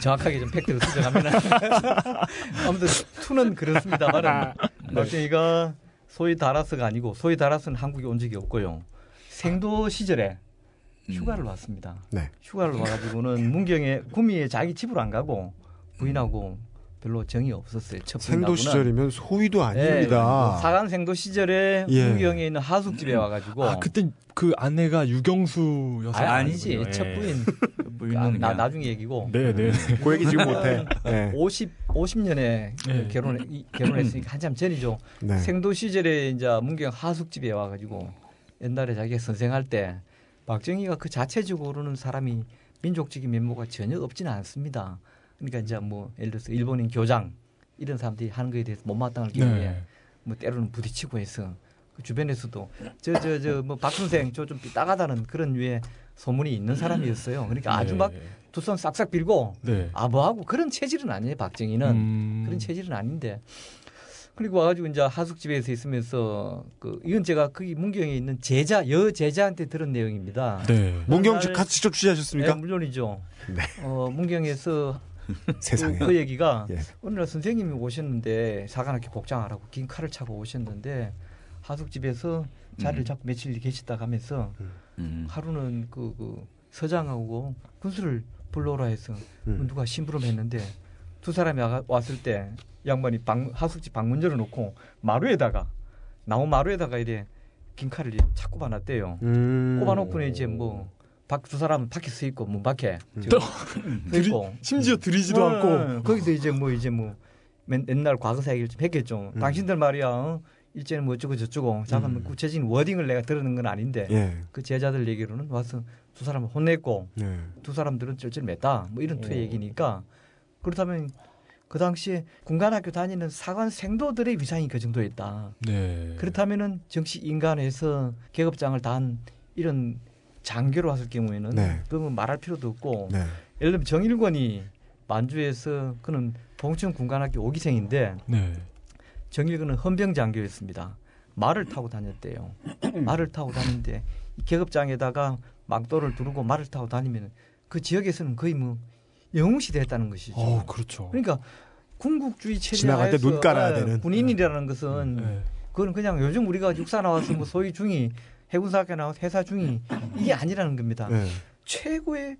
정확하게 좀 팩트를 수정하면 <laughs> 아무튼 투는 그렇습니다만 박정희가 소위 다라스가 아니고 소위 다라스는 한국에 온 적이 없고요. 생도 시절에 휴가를 왔습니다. 네. 휴가를 와가지고는 <laughs> 문경에 구미에 자기 집으로 안 가고 부인하고 별로 정이 없었어요. 첫 생도. 시절이면 소위도 예, 아닙니다. 뭐 사간 생도 시절에 예. 문경에 있는 하숙집에 와가지고 아 그때 그 아내가 유경수 여사 아, 아니지 아니군요. 첫 예. 부인 <laughs> 뭐 아, 나, 나중에 얘기고 네, 네. 그 얘기 지금 못해. 네. 50 50년에 네. 결혼 결혼했으니까 한참 전이죠. 네. 생도 시절에 이제 문경 하숙집에 와가지고 옛날에 자기가 선생할 때 박정희가 그 자체적으로는 사람이 민족적인 면모가 전혀 없지는 않습니다. 그러니까 이제 뭐 예를 들어서 일본인 교장 이런 사람들이 하는 거에 대해서 못마땅할 경우에 네. 뭐 때로는 부딪히고 해서 그 주변에서도 저 저 저 뭐 박 선생 저 좀 삐딱하다는 그런 류의 소문이 있는 사람이었어요. 그러니까 아주 막 두 손 싹싹 빌고 네. 아부하고 그런 체질은 아니에요. 박정희는 음. 그런 체질은 아닌데. 그리고 와가지고 이제 하숙집에서 있으면서 그 이건 제가 거기 문경에 있는 제자 여 제자한테 들은 내용입니다. 네. 문경 그날- 같이 직접 취재하셨습니까? 네, 물론이죠. 네. 어, 문경에서 <laughs> 세상에. 그, 그 얘기가 예. 어느 날 선생님이 오셨는데 사관학교 복장하라고 긴 칼을 차고 오셨는데 하숙집에서 자리를 음. 잡고 며칠 계시다 가면서 음. 하루는 그, 그 서장하고 군수를 불러오라 해서 음. 누가 심부름했는데 두 사람이 와- 왔을 때 양반이 방, 하숙집 방문 열어놓고 마루에다가 나무 마루에다가 이래 긴 칼을 착 꼽아놨대요. 음. 꼽아놓고는 이제 뭐두 사람은 밖에 서 있고 문 밖에 음. 있고 심지어 들이지도 어, 않고 거기서 이제 뭐 이제 뭐 맨, 옛날 과거사 얘기를 좀 했겠죠. 음. 당신들 말이야 어? 일제는 뭐 어쩌고 저쩌고 잠깐 뭐 음. 구체적인 워딩을 내가 들었는 건 아닌데 예. 그 제자들 얘기로는 와서 두 사람을 혼냈고 네. 두 사람들은 쩔쩔맸다. 뭐 이런 투의 오. 얘기니까 그렇다면 그 당시에 군관학교 다니는 사관 생도들의 위상이 그 정도였다. 네. 그렇다면은 정치 인간에서 계급장을 단 이런 장교로 왔을 경우에는 네. 그러면 말할 필요도 없고 네. 예를 들면 정일권이 만주에서 그는 봉천 군관학교 5기생인데 네. 정일권은 헌병 장교였습니다. 말을 타고 다녔대요. <clears throat> 말을 타고 다니는데 이 계급장에다가 망토를 두르고 말을 타고 다니면 그 지역에서는 거의 뭐 영웅시대였다는 것이죠. 어, 그렇죠. 그러니까 군국주의 체제 지나갈 때 하에서 눈 깔아야 예, 되는. 군인이라는 것은 네. 그건 그냥 요즘 우리가 육사 나와서 뭐 소위 중위 해군사학교 나와서 회사 중위 이게 아니라는 겁니다. 네. 최고의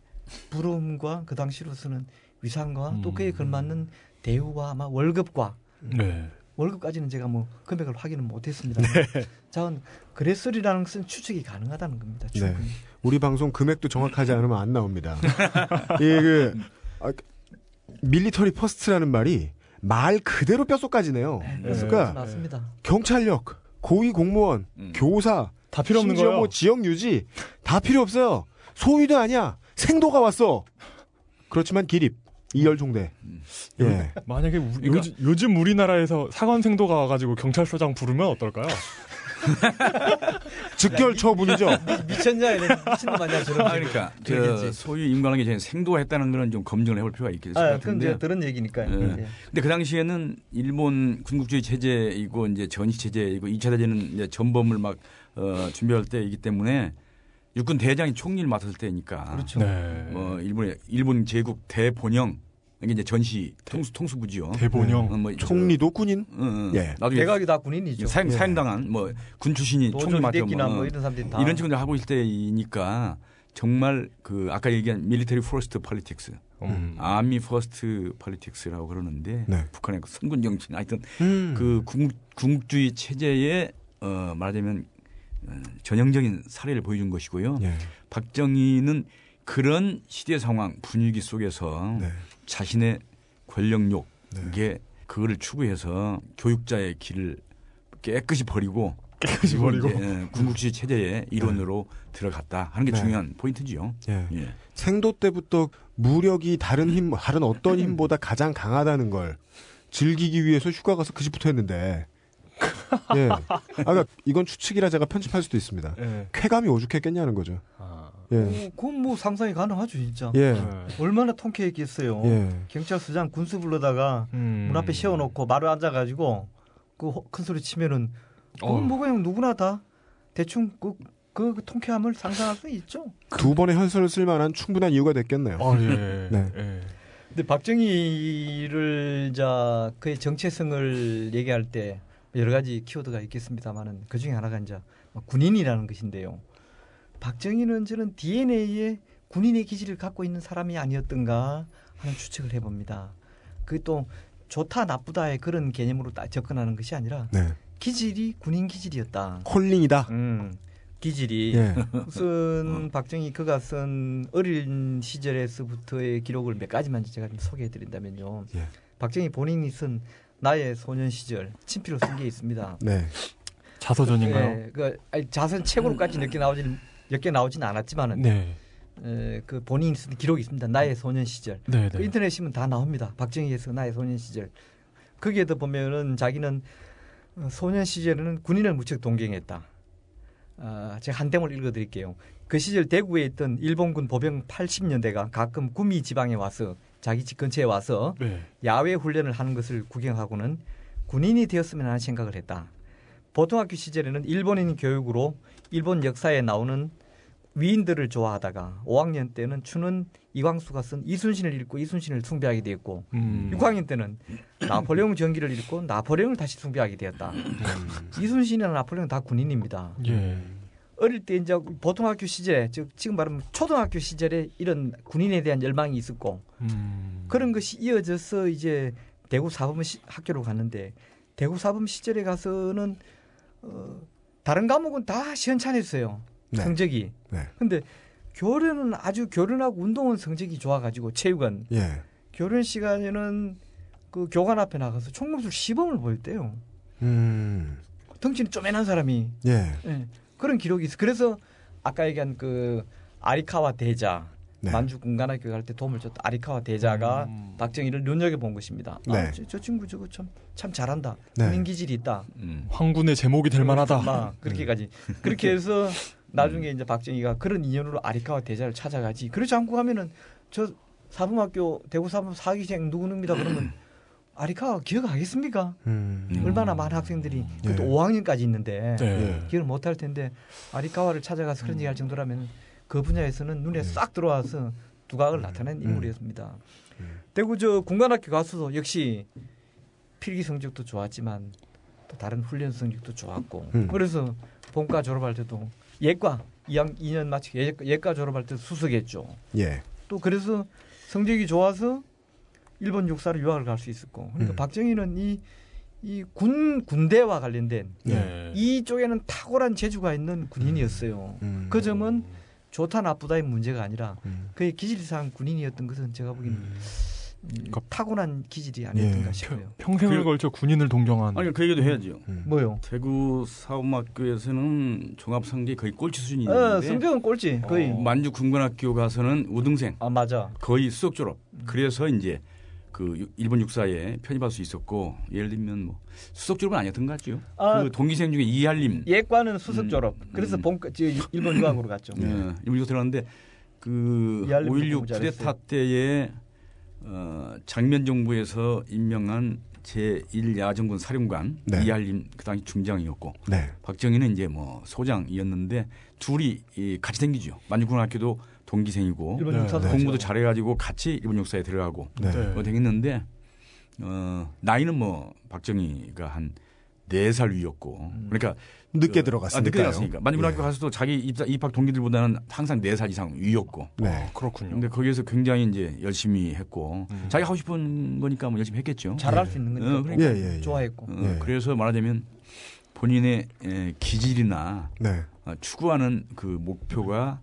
부러움과 그 당시로서는 위상과 또 음. 그에 걸맞는 대우와 아마 월급과 네. 월급까지는 제가 뭐 금액을 확인은 못했습니다. 자, 그랬으리라는 것은 추측이 가능하다는 겁니다. 네. 충분히. 우리 방송 금액도 정확하지 않으면 안 나옵니다. <laughs> 이그 아, military first라는 말이 말 그대로 뼛속까지네요. 그래서 그러니까 맞습니다. 경찰력, 고위 공무원, 음. 교사, 다 필요 없는 심지어 거예요. 뭐 지역 유지 다 필요 없어요. 소위도 아니야. 생도가 왔어. 그렇지만 기립 이열종대. 예. 만약에 우- 그러니까- 요즘, 요즘 우리나라에서 사관생도가 와가지고 경찰서장 부르면 어떨까요? <laughs> 즉결 처분이죠. <laughs> 미쳤냐 이런 미친놈 아니야 저런 아, 그러니까 저 그러겠지. 소유 임관하기 전에 생도가 했다는 거는 좀 검증을 해볼 필요가 것 아, 그건. 제가 들은 얘기니까요. 예. 예. 근데 그 당시에는 일본 군국주의 체제이고 이제 전시 체제이고 2차 대전은 이제 전범을 막 어, 준비할 때이기 때문에 육군 대장이 총리를 맡았을 때니까. 그렇죠. 네. 뭐 일본의 일본 제국 대본영 이게 이제 전시 통수 통수부지요. 대본영. 어, 뭐 저- 총리도 군인. 어, 어. 예. 나중에 내각이 다 군인이죠. 사임 예. 사임당한 뭐 군 출신이 총리 맡고 히데키나 뭐 이런 사람들이 다 이런 친구들 하고 있을 때이니까 정말 그 아까 얘기한 military first politics, 음. army first politics라고 그러는데 네. 북한의 그 선군 정신 하여튼 음. 그 군, 국주의 체제에 어 말하자면 어, 전형적인 사례를 보여준 것이고요. 예. 박정희는 그런 시대 상황 분위기 속에서 네. 자신의 권력욕 네. 이게 그거를 추구해서 교육자의 길을 깨끗이 버리고 깨끗이 버리고. 이제, 예, 군국주의 체제의 일원으로 들어갔다 하는 게 네. 중요한 포인트지요. 예. 예. 생도 때부터 무력이 다른 힘, 다른 어떤 <laughs> 힘보다 가장 강하다는 걸 즐기기 위해서 휴가 가서 그 집부터 했는데. <laughs> 예. 아, 그러니까 이건 추측이라 제가 편집할 수도 있습니다. 예. 쾌감이 오죽했겠냐는 거죠. 아. 예. 어, 그건 뭐 상상이 가능하죠 진짜. 예. 네. 얼마나 통쾌했겠어요. 예. 경찰서장 군수 불러다가 음. 문 앞에 세워놓고 마루 앉아가지고 그 큰 소리 치면은 그건 어. 뭐 그냥 누구나 다 대충 그, 그, 그 통쾌함을 상상할 수 있죠. 두 번의 현설을 쓸 만한 충분한 이유가 됐겠네요. 아, 예. 네. 예. 근데 박정희를 자 그의 정체성을 얘기할 때 여러 가지 키워드가 있겠습니다만은 그 중에 하나가 이제 군인이라는 것인데요. 박정희는 저는 DNA에 군인의 기질을 갖고 있는 사람이 아니었던가 하는 추측을 해봅니다. 그 또 좋다 나쁘다의 그런 개념으로 딱 접근하는 것이 아니라 네. 기질이 군인 기질이었다. 콜링이다. 음, 기질이 예. <laughs> 무슨 박정희 그가 쓴 어린 시절에서부터의 기록을 몇 가지만 제가 좀 소개해 드린다면요. 예. 박정희 본인이 쓴 나의 소년 시절 친필로 쓴 게 있습니다. 네. 자서전인가요? 예, 그 아니, 자선 책으로까지 <laughs> 몇개 나오진 몇개 나오진 않았지만은 네. 에, 그 본인이 쓴 기록이 있습니다. 나의 소년 시절. 네, 그 네. 인터넷 신문 다 나옵니다. 박정희에서 나의 소년 시절. 거기에도 보면은 자기는 어, 소년 시절에는 군인을 무척 동경했다. 아, 제가 한 대목을 읽어드릴게요. 그 시절 대구에 있던 일본군 보병 80년대가 가끔 구미 지방에 와서 자기 집 근처에 와서 네. 야외 훈련을 하는 것을 구경하고는 군인이 되었으면 하는 생각을 했다. 보통학교 시절에는 일본인 교육으로 일본 역사에 나오는 위인들을 좋아하다가 5학년 때는 추는 이광수가 쓴 이순신을 읽고 이순신을 숭배하게 되었고 음. 6학년 때는 나폴레옹 전기를 읽고 나폴레옹을 다시 숭배하게 되었다. 이순신이나 나폴레옹 다 군인입니다. 예. 어릴 때 이제 보통 학교 시절에 즉 지금 말하면 초등학교 시절에 이런 군인에 대한 열망이 있었고 음. 그런 것이 이어져서 이제 대구 사범 시- 학교로 갔는데 대구 사범 시절에 가서는 어, 다른 과목은 다 시원찮았어요. 네. 성적이. 네. 근데 교련은 아주 교련하고 운동은 성적이 좋아가지고 체육은 예. 교련 시간에는 그 교관 앞에 나가서 총무술 시범을 보였대요. 음. 덩치는 쪼매난 사람이 예. 예, 그런 기록이 있어. 그래서 아까 얘기한 그 아리카와 대자 네. 만주 군관학교 갈 때 도움을 줬던 아리카와 대자가 음. 박정희를 눈여겨 본 것입니다. 네. 아, 저, 저 친구 저거 참, 참 잘한다. 네. 군인 기질이 있다. 음. 황군의 제목이 될 만하다. 막 그렇게까지. 그렇게 해서 <laughs> 나중에 이제 박정희가 그런 인연으로 아리카와 대자를 찾아가지. 그렇지 않고 가면은 저 사범학교 대구 사범 사기생 누구입니다. 그러면 <clears throat> 아리카가 기억하겠습니까? 음. 음. 얼마나 많은 학생들이 그것도 예. 5학년까지 있는데 네. 예. 기억을 못 할 텐데 아리카와를 찾아가서 그런 얘기할 정도라면 그 분야에서는 눈에 싹 들어와서 두각을 나타낸 인물이었습니다. 대구 저 군관학교 가서도 역시 필기 성적도 좋았지만 또 다른 훈련 성적도 좋았고 음. 그래서 본과 졸업할 때도 예과 2학 2년 마치고 예- 예과 졸업할 때 수석했죠. 예. 또 그래서 성적이 좋아서 일본 육사로 유학을 갈 수 있었고 그러니까 음. 박정희는 이 이 군 군대와 관련된 네. 이쪽에는 탁월한 재주가 있는 군인이었어요. 음. 그 점은 좋다 나쁘다의 문제가 아니라 음. 그의 기질상 군인이었던 것은 제가 보기에는 음, 그러니까 타고난 기질이 아니었던가 예. 싶어요. 평생을 그- 걸쳐 군인을 동경한. 아니 그 얘기도 해야죠. 음. 뭐요? 대구 사범학교에서는 종합 성적이 거의 꼴찌 수준이 어, 성적은 꼴찌 거의. 어, 만주 군관학교 가서는 우등생 아 맞아. 거의 수석 졸업. 그래서 이제 그 유- 일본 육사에 편입할 수 있었고 예를 들면 뭐 수석 졸업은 아니었던 것 같죠. 아, 그 동기생 중에 이할림 예과는 수석 음, 졸업. 그래서 음. 저 일본 유학으로 갔죠. 예, 일본 육사 들어갔는데 그 이할림 5.16 공부 잘했어요. 쿠데타 때에 어, 장면 정부에서 임명한 제1야전군 사령관 네. 이할림 그 당시 중장이었고 네. 박정희는 이제 뭐 소장이었는데 둘이 이 같이 생기죠. 만주군학교도 동기생이고 일본 네, 네. 공부도. 잘해가지고 같이 일본 육사에 들어가고 네. 네. 뭐 되겠는데 어, 나이는 뭐 박정희가 한 네살 위였고 그러니까 늦게 그- 들어갔으니까. 아, 늦게 들어갔으니까 만주군학교 예. 가서도 자기 입사, 입학 동기들보다는 항상 네살 이상 위였고 네. 아, 그렇군요. 근데 거기에서 굉장히 이제 열심히 했고 음. 자기 하고 싶은 거니까 뭐 열심히 했겠죠. 잘할 수 있는 어, 거니까 그러니까. 예, 예, 예. 좋아했고. 어, 예. 그래서 말하자면 본인의 에, 기질이나 네. 어, 추구하는 그 목표가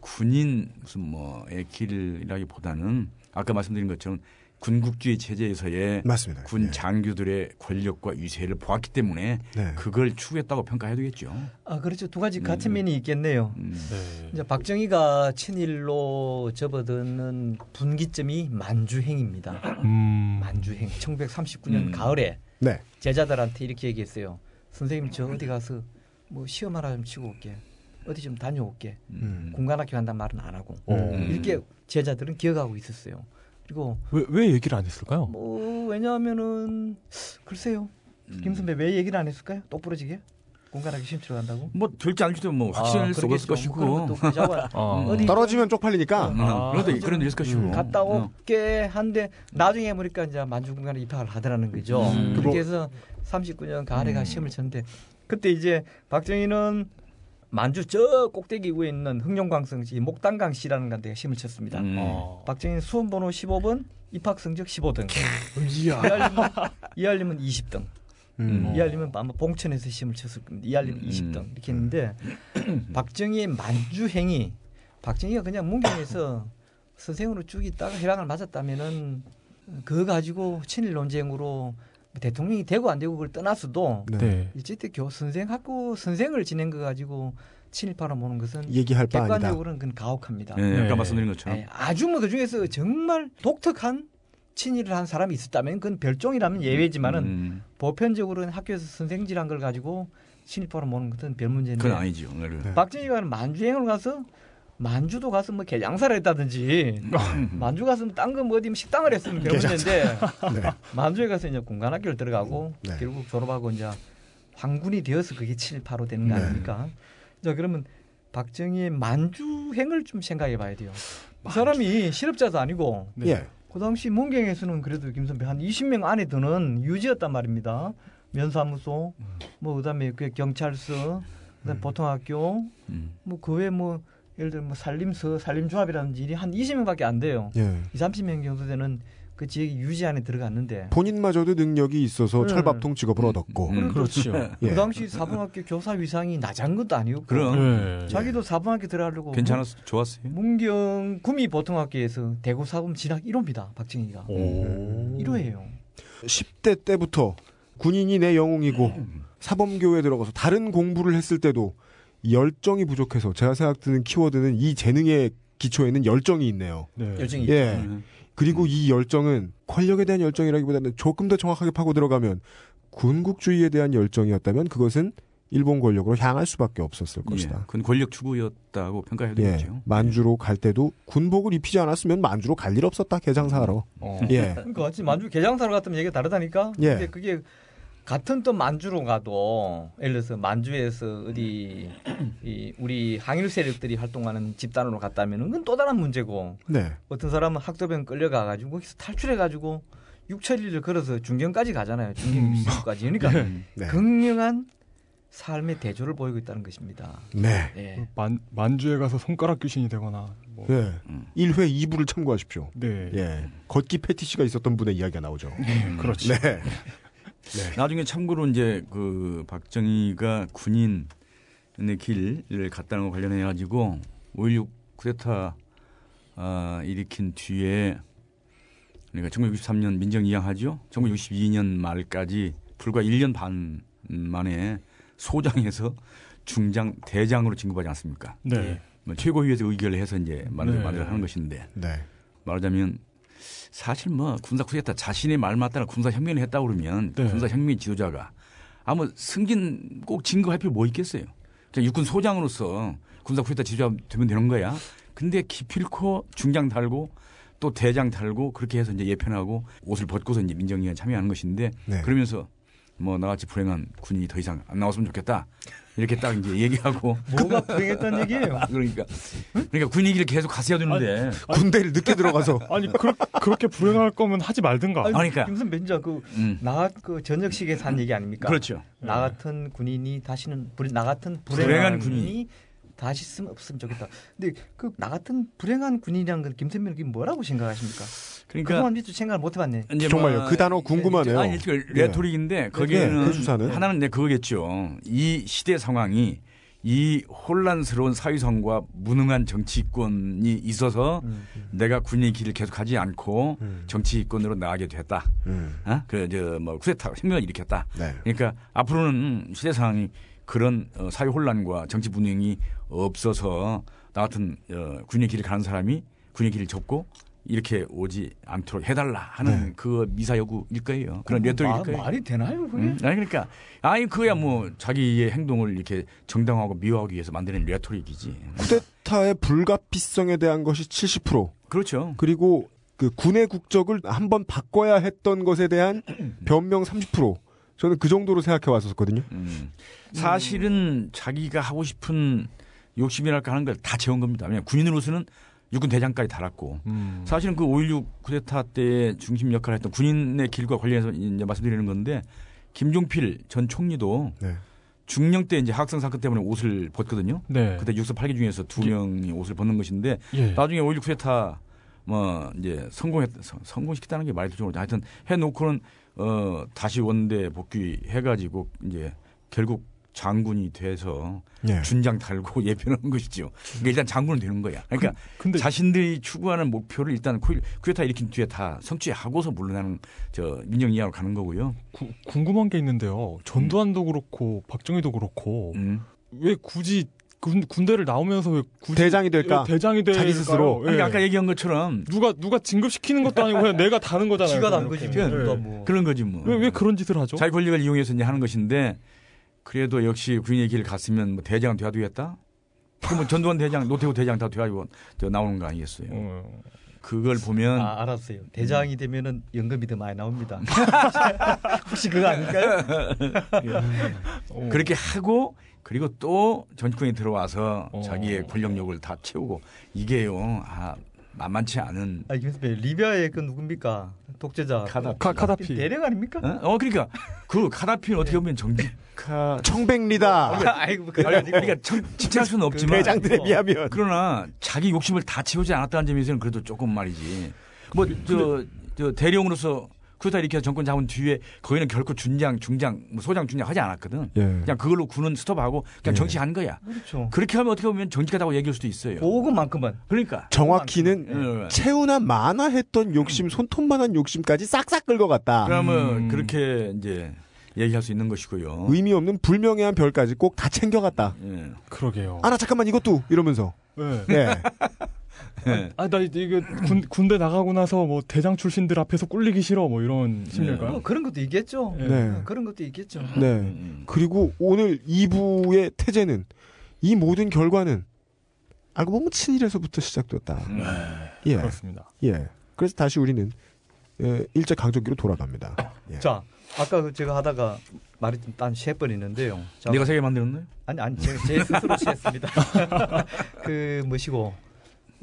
군인 무슨 뭐의 길이라기보다는 아까 말씀드린 것처럼 군국주의 체제에서의 맞습니다. 군 예. 장교들의 권력과 위세를 보았기 때문에 네. 그걸 추구했다고 평가해야 되겠죠. 아 그렇죠. 두 가지 음. 같은 면이 있겠네요. 음. 네. 이제 박정희가 친일로 접어드는 분기점이 만주행입니다. 음. 만주행 1939년 음. 가을에 네. 제자들한테 이렇게 얘기했어요. 선생님 저 어디 가서 뭐 시험 하나 좀 치고 올게. 어디 좀 다녀올게. 음. 공관학교 간다는 말은 안 하고 어. 이렇게 제자들은 기억하고 있었어요. 그리고 왜, 왜 얘기를 안 했을까요? 뭐 왜냐하면은 글쎄요. 음. 김 선배 왜 얘기를 안 했을까요? 똑부러지게? 공간하기 치러 간다고? 뭐 될지 아닐지도 뭐 확신할 수 없을 것이고. <laughs> 어. 어디 떨어지면 쪽팔리니까. 음, 아. 그런 것도 그런 데 있을 것이고. 갔다 어. 올게 한데 나중에 보니까 이제 만주공간에 입학을 하더라는 거죠. 음. 그렇게 해서 39년 가을에 가 시험을 쳤는데 그때 이제 박정희는 만주 저 꼭대기 위에 있는 흥룡광성시 목단강시라는 간데 시험을 쳤습니다. 음. 어. 박정희 수험 번호 15번, 입학 성적 15등. 이할림은 이할림은 20등. 음. 이할림은 아마 봉천에서 시험을 쳤을 겁니다. 이할림은 음. 20등 이렇게 했는데 박정희의 만주 행위, 박정희가 그냥 문경에서 선생으로 쭉 있다가 해방을 맞았다면은 그거 가지고 친일 논쟁으로 대통령이 되고 안 되고 그걸 떠나서도 네. 네. 일제때 교 선생 학교 선생을 지낸 거 가지고 친일파로 보는 것은 얘기할 바. 객관적으로는 그건 가혹합니다. 예, 아까 네. 말씀드린 것처럼. 예, 아주 뭐 그중에서 정말 독특한 친일을 한 사람이 있었다면 그건 별종이라면 예외지만은 음, 보편적으로는 학교에서 선생질한 걸 가지고 친일파로 보는 것은 별 문제인데 그건 아니죠. 네. 네. 박정희가 만주행을 가서 만주도 가서 뭐 개장사를 했다든지 <laughs> 만주 가서 딴거 뭐 어디 뭐 식당을 했으면 <laughs> 별 문제인데 네. 만주에 가서 이제 공간학교를 들어가고 네. 결국 졸업하고 이제 황군이 되어서 그게 친일파로 되는 거 네. 아닙니까? 자 그러면 박정희의 만주행을 좀 생각해 봐야 돼요. 이 사람이 실업자도 아니고 네. 예. 그 당시 문경에서는 그래도 김 선배 한 20명 안에 드는 유지였단 말입니다. 면사무소, 뭐 그다음에 그 경찰서, 그다음 에 보통학교, 음. 뭐그 외에 뭐 예를 들어 뭐 살림서, 살림조합이라든지 일이 한 20명밖에 안 돼요. 예. 2, 30명 정도 되는 그 지역이 유지 안에 들어갔는데 본인마저도 능력이 있어서 네. 철밥통 직업을 얻었고. 음. 그렇죠. 예. 그 당시 사범학교 교사 위상이 낮은 것도 아니고 그럼 네. 자기도 사범학교 들어가려고 괜찮았어, 좋았어요. 문경 구미 보통학교에서 대구 사범 진학 1호입니다. 박정희가 오. 1호예요. 10대 때부터 군인이 내 영웅이고 사범교에 들어가서 다른 공부를 했을 때도 열정이 부족해서 제가 생각드는 키워드는 이 재능의 기초에는 열정이 있네요. 네. 열정이 예. 음. 그리고 이 열정은 권력에 대한 열정이라기보다는 조금 더 정확하게 파고 들어가면 군국주의에 대한 열정이었다면 그것은 일본 권력으로 향할 수밖에 없었을 예, 것이다. 그건 권력 추구였다고 평가해도 예, 되죠. 만주로 갈 때도 군복을 입히지 않았으면 만주로 갈 일 없었다 개장사하러. 어. 예, 그러니까 만주 개장사로 갔다면 얘기가 다르다니까. 예. 근데 그게 같은 또 만주로 가도 예를 들어서 만주에서 어디 이 우리 항일 세력들이 활동하는 집단으로 갔다면은 그건 또 다른 문제고 네, 어떤 사람은 학도병 끌려가 가지고 거기서 탈출해 가지고 6천리를 걸어서 중경까지 가잖아요. 중경 입수까지. 그러니까 네, 극명한 삶의 대조를 보이고 있다는 것입니다. 네, 예. 만, 만주에 가서 손가락 귀신이 되거나 뭐. 예. 음. 1회 2부를 참고하십시오. 네. 예, 걷기 패티시가 있었던 분의 이야기가 나오죠. 그렇죠. 네, 나중에 참고로 이제 그 박정희가 군인 의 길을 갔다는 거 관련해 가지고 5.16 쿠데타 아, 일으킨 뒤에 그러니까 1963년 민정 이양하죠. 1962년 말까지 불과 1년 반 만에 소장에서 중장 대장으로 진급하지 않습니까? 네. 뭐 최고위에서 의결을 해서 이제 만들 네. 만들 하는 것인데 네, 말하자면 사실 뭐 군사 쿠데타 자신의 말 맞다나 군사 혁명을 했다 그러면 네. 군사 혁명 지도자가 아무 승진 꼭 진급할 필요 뭐 있겠어요. 그냥 육군 소장으로서 군사 쿠데타 지도자 되면 되는 거야. 근데 기필코 중장 달고 또 대장 달고 그렇게 해서 이제 예편하고 옷을 벗고서 이제 민정위에 참여하는 것인데 네. 그러면서 뭐 나같이 불행한 군인이 더 이상 안 나왔으면 좋겠다 이렇게 딱 이제 얘기하고 뭐가 불행했던 얘기예요? <laughs> 그러니까 그러니까 군인 길을 계속 가세야 되는데 군대를 늦게 들어가서 <laughs> 아니 그, 그렇게 불행할 거면 하지 말든가. 아니, 그러니까. 김선 벤자 그 음. 나그 저녁식에서 한 얘기 아닙니까? 그렇죠. 나 같은 군인이 다시는 불- 나 같은 불행한 불행한 군인이. 군인이 다시 쓰면 없으면 좋겠다. 근데 그 나 같은 불행한 군인이란 건 김선민 의원 뭐라고 생각하십니까? 그러니까 그동안 미처 생각을 못 해봤네. 이제 정말요. 뭐그 단어 궁금하네요. 아니, 그 레토릭인데 거기에는 네, 그 주사는. 하나는 이제 그거겠죠. 이 시대 상황이 이 혼란스러운 사회상과 무능한 정치권이 있어서 음. 내가 군인의 길을 계속하지 않고 음. 정치권으로 나가게 됐다. 음, 어? 그저뭐 쿠데타 혁명을 일으켰다. 네, 그러니까 앞으로는 시대 상황이 그런 어, 사회 혼란과 정치 분쟁이 없어서 나 같은 어, 군의 길을 가는 사람이 군의 길을 접고 이렇게 오지 않도록 해달라 하는 네. 그 미사 여구일 거예요. 그런 뭐 rhetoric일 마- 거예요. 말이 되나요, 그게? 음? 아니 그러니까 아니 그거야 뭐 자기의 행동을 이렇게 정당화하고 미화하기 위해서 만드는 rhetoric이지. 쿠데타의 불가피성에 대한 것이 70% 그렇죠. 그리고 그 군의 국적을 한 번 바꿔야 했던 것에 대한 변명 30% 저는 그 정도로 생각해 왔었거든요. 음. 사실은 자기가 하고 싶은 욕심이랄까 하는 걸 다 채운 겁니다. 왜냐하면 군인으로서는 육군 대장까지 달았고 음. 사실은 그 5.16 쿠데타 때 중심 역할을 했던 군인의 길과 관련해서 이제 말씀드리는 건데 김종필 전 총리도 네. 중령 때 이제 학생 사건 때문에 옷을 벗거든요. 네. 그때 육사 8기 중에서 두 명이 옷을 벗는 것인데 예. 나중에 5.16 쿠데타 뭐 이제 성공했 성- 성공시켰다는 게 말이 되죠. 하여튼 해놓고는 어 다시 원대 복귀해가지고 이제 결국 장군이 돼서 예. 준장 달고 <laughs> 예편하는 것이죠. 그러니까 일단 장군은 되는 거야. 그러니까 근데 자신들이 추구하는 목표를 일단 쿠- 쿠데타 일으킨 뒤에 다 성취하고서 물러나는 저 민정 이하로 가는 거고요. 구- 궁금한 게 있는데요. 전두환도 그렇고 박정희도 그렇고 음. 왜 굳이 군, 군대를 나오면서 왜 굳이 대장이 될까? 예, 대장이 될까? 자기 스스로. 그러니까 아까 얘기한 것처럼 누가 누가 진급시키는 것도 아니고 그냥 내가 다는 거잖아요. 지가 단 그냥. 거지. 예. 뭐. 뭐. 그런 거지 뭐. 왜, 왜 그런 짓을 하죠? 자기 권력을 이용해서 이제 하는 것인데 그래도 역시 군인의 길을 갔으면 뭐 대장은 돼야 되겠다. 그러면 전두환 대장, 노태우 대장 다 돼가지고 저 나오는 거 아니겠어요? 어. 그걸 보면 아, 알았어요. 대장이 되면은 연금이 더 많이 나옵니다. <laughs> 혹시 그거 아닐까요? 어. 그렇게 하고 그리고 또 정치권에 들어와서 어. 자기의 권력력을 다 채우고 이게요 아 만만치 않은 아니, 교수님, 리비아의 그 누굽니까? 독재자. 카다피. 카, 카다피. 대령 아닙니까? 어, 어, 그러니까 그 카다피는 어떻게 보면 정직하 청백리다. 아이고, 그거 아니, 아니고. 그러니까 청, 칭찬할 수는 없지만 대장들에 비하면. 그러나 자기 욕심을 다 채우지 않았다는 점에서는 그래도 조금 말이지. 뭐 저 저 대령으로서 쿠데타 일으켜서 정권 잡은 뒤에 거기는 결코 준장, 중장, 뭐 소장, 중장 하지 않았거든. 예. 그냥 그걸로 군은 스톱하고 그냥 예. 정치한 거야. 그렇죠. 그렇게 하면 어떻게 보면 정직하다고 얘기할 수도 있어요. 그것만큼은. 그러니까. 정확히는 예. 채우나 만화했던 욕심, 손톱만한 욕심까지 싹싹 긁어갔다. 그러면 음. 그렇게 이제 얘기할 수 있는 것이고요. 의미 없는 불명예한 별까지 꼭 다 챙겨갔다. 예. 그러게요. 아, 나 잠깐만 이것도 이러면서. 네. 예. <laughs> 예. 아, 나 이게 군, 군대 나가고 나서 뭐 대장 출신들 앞에서 꿀리기 싫어 뭐 이런 심리일까요? 뭐 그런 것도 있겠죠. 네. 네. 그런 것도 있겠죠. 네. 음. 그리고 오늘 2부의 태제는 이 모든 결과는 알고 보면 친일에서부터 시작됐다. 음. 예. 그렇습니다. 예. 그래서 다시 우리는 예, 일제 강점기로 돌아갑니다. 예. 자, 아까 그 제가 하다가 말이 좀딴 셰번 있는데요. 자, 내가 세개 만들었나요? 아니 아니 제가 제 스스로 취했습니다. <laughs> 그 뭐시고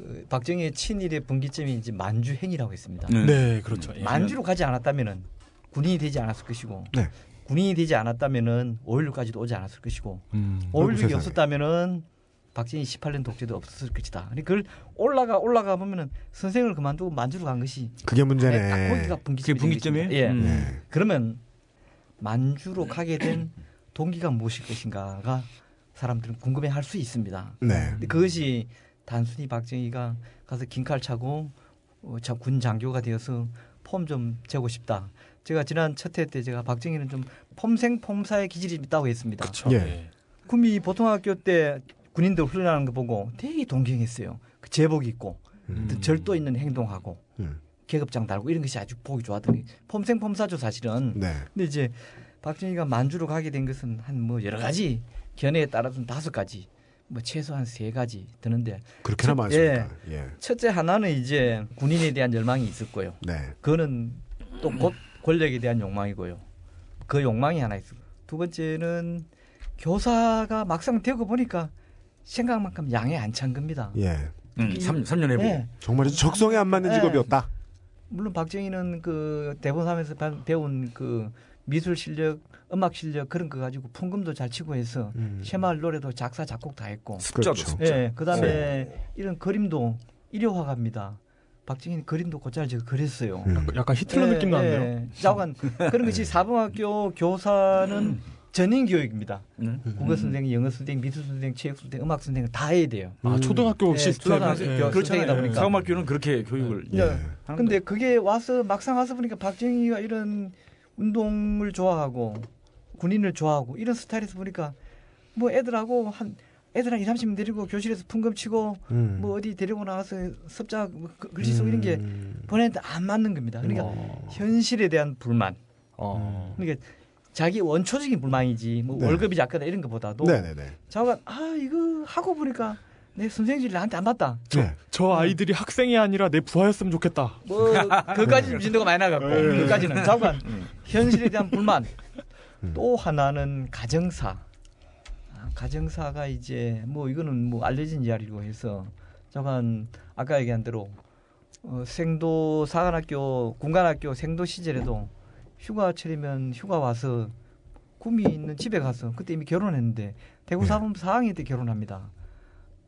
그 박정희의 친일의 분기점이 이제 만주행이라고 했습니다. 네, 그렇죠. 예. 만주로 가지 않았다면은 군인이 되지 않았을 것이고 네. 군인이 되지 않았다면은 5.16까지도 오지 않았을 것이고 음. 어이구, 5.16이 세상에. 없었다면은 박정희 18년 독재도 없었을 것이다. 아니 그걸 올라가 올라가 보면은 선생을 그만두고 만주로 간 것이 그게 딱 문제네. 거기가 분기점이 분기점이에요? 예. 음. 예. 그러면 만주로 가게 된 동기가 무엇일 것인가가 사람들은 궁금해할 수 있습니다. 네. 근데 그것이 단순히 박정희가 가서 긴 칼 차고 어, 자- 군 장교가 되어서 폼 좀 재고 싶다. 제가 지난 첫 회 때 제가 박정희는 좀 폼생 폼사의 기질이 있다고 했습니다. 그렇죠. 예. 예. 구미 보통학교 때 군인들 훈련하는 거 보고 되게 동경했어요. 그 제복 입고 음. 절도 있는 행동하고 음. 계급장 달고 이런 것이 아주 보기 좋았더니 폼생 폼사죠 사실은. 네. 근데 이제 박정희가 만주로 가게 된 것은 한 뭐 여러 가지 견해에 따라서는 다섯 가지, 뭐 최소한 세 가지 드는데 그렇게나 첫- 많습니까? 예. 첫째 하나는 이제 군인에 대한 열망이 있었고요. 네. 그거는 또 곧 권력에 대한 욕망이고요. 그 욕망이 하나 있고 두 번째는 교사가 막상 되고 보니까 생각만큼 양에 안찬 겁니다. 예. 음, 3, 삼년 해보고. 네. 정말 적성에 안 맞는 네. 직업이었다. 물론 박정희는 그 대본 하면서 배- 배운 그 미술 실력, 음악 실력 그런 거 가지고 풍금도 잘 치고 해서 음. 새마을 노래도 작사 작곡 다 했고. 숫자도 그렇죠. 숫자. 예, 그다음에 이런 그림도 일요화갑니다. 박정희는 그림도 곧잘 제가 그렸어요. 음. 약간 히틀러 예, 느낌 나는데요. 예. 자관 그런 것이 사범학교 교사는 전인 교육입니다. 네. 국어 선생, 영어 선생, 미술 선생, 체육 선생, 음악 선생을 다 해야 돼요. 아, 초등학교 예, 시스템. 초등학교 예. 교육 선생이다 보니까. 사관학교는 그렇게 교육을 예. 하는 근데. 그게 와서 막상 와서 보니까 박정희가 이런 운동을 좋아하고 군인을 좋아하고 이런 스타일에서 보니까 뭐 애들하고 한 애들 한 2, 30명 데리고 교실에서 풍금 치고 음. 뭐 어디 데리고 나가서 습작 뭐 글- 글씨 쓰고 이런 게 음. 보내는데 안 맞는 겁니다. 그러니까 어. 현실에 대한 불만. 어. 그러니까 자기 원초적인 불만이지 뭐 네. 월급이 작거나 이런 것보다도 네네네. 자가 아 이거 하고 보니까 내 선생님이 나한테 안 맞다. 네. 저 아이들이 학생이 아니라 내 부하였으면 좋겠다. 뭐 그까지 진도가 많이 나갔고 네. 그까지는 자관 현실에 대한 불만 음. 또 하나는 가정사. 아, 가정사가 이제 뭐 이거는 뭐 알려진 이야기고 해서 저간 아까 얘기한 대로 어, 생도 사관학교 군관학교 생도 시절에도 휴가철이면 휴가 와서 꿈이 있는 집에 가서 그때 이미 결혼했는데 대구 네. 사범 4학년 때 결혼합니다.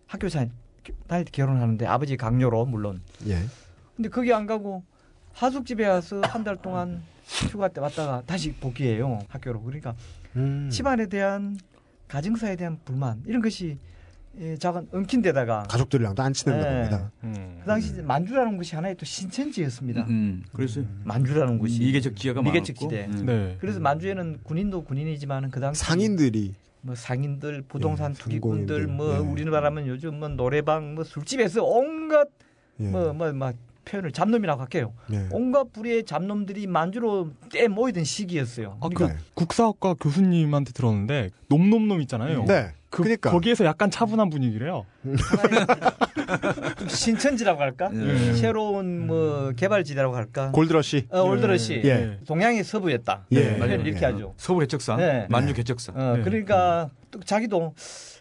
학교 사- 다닐 때 결혼하는데 아버지 강요로 물론. 예. 근데 거기 안 가고 하숙집에 가서 한 달 동안 휴가 때 왔다가 다시 복귀해요 학교로. 그러니까 음. 집안에 대한 가정사에 대한 불만 이런 것이 예, 작은 엉킨 데다가 가족들이랑도 안 네. 봅니다. 음. 그 당시 만주라는 곳이 하나의 또 신천지였습니다. 음, 그랬어요. 만주라는 곳이 미개척 지하가 미개척 많았고. 지대. 음. 네. 그래서 만주에는 군인도 군인이지만 그 당시 상인들이 뭐 상인들, 부동산 예, 투기꾼들, 뭐 예. 우리는 말하면 요즘 뭐 노래방, 뭐 술집에서 온갖 예. 뭐뭐막 표현을 잡놈이라고 할게요. 예. 온갖 불의의 잡놈들이 만주로 떼 모이던 시기였어요. 아, 그러니까 그 국사학과 교수님한테 들었는데 놈놈놈 있잖아요. 네. 그, 그러니까 거기에서 약간 차분한 분위기래요. 좀 <laughs> 신천지라고 할까? 예. 새로운 뭐 개발지대라고 할까? 골드러시. 어, 올드러시. 예. 동양의 서부였다. 예. 표현을 이렇게 예. 하죠. 서부 개척사, 네. 만주 네. 개척사. 어, 네. 그러니까 또 자기도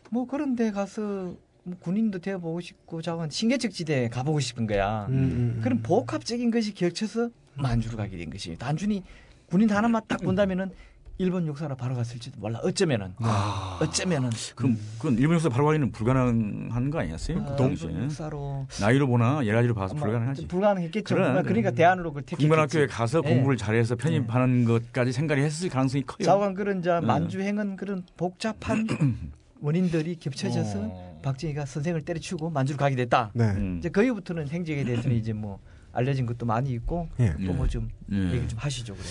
뭐 그런 데 가서 뭐 군인도 되어보고 싶고 자건 신개척 지대에 가보고 싶은 거야. 음, 음, 음. 그런 복합적인 것이 겹쳐서 만주로 가게 된 것이 단순히 군인 하나만 딱 본다면은 일본 역사로 바로 갔을지도 몰라. 어쩌면은 아. 어쩌면은 그럼 그건 일본 역사 바로 가기는 불가능한 거 아니었어요? 어, 그 일본 역사로 나이로 보나 가지로 봐서 불가능하지. 불가능했겠죠. 그래, 그러니까 그래. 대안으로 그걸 택했겠지. 국민학교에 가서 예. 공부를 잘해서 편입하는 것까지 생각이 했을 가능성이 커요. 자관 그런 자 네. 만주행은 그런 복잡한 <clears throat> 원인들이 겹쳐져서 어. 박정희가 선생을 때려치고 만주로 가게 됐다. 네. 음. 이제 거기부터는 행적에 대해서는 이제 뭐 알려진 것도 많이 있고 예. 또뭐좀 예. 얘기 좀 하시죠 그래.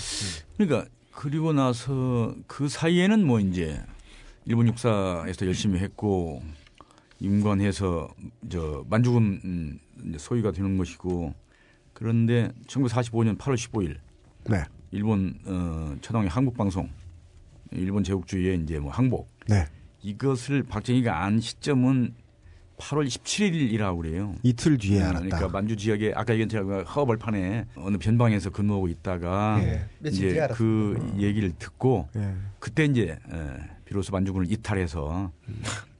그러니까 그리고 나서 그 사이에는 뭐 이제 일본 육사에서 열심히 했고 임관해서 저 만주군 음, 소유가 되는 것이고 그런데 1945년 8월 15일 네. 일본 어, 최당의 한국 방송 일본 제국주의의 이제 뭐 항복 네. 이것을 박정희가 안 시점은 8월 17일이라고 그래요. 이틀 뒤에 알았다. 그러니까 만주 지역에 아까 얘기한 제가 허벌판에 어느 변방에서 근무하고 있다가 예. 며칠 뒤에 이제. 그 얘기를 듣고 예. 그때 이제 에, 비로소 만주군을 이탈해서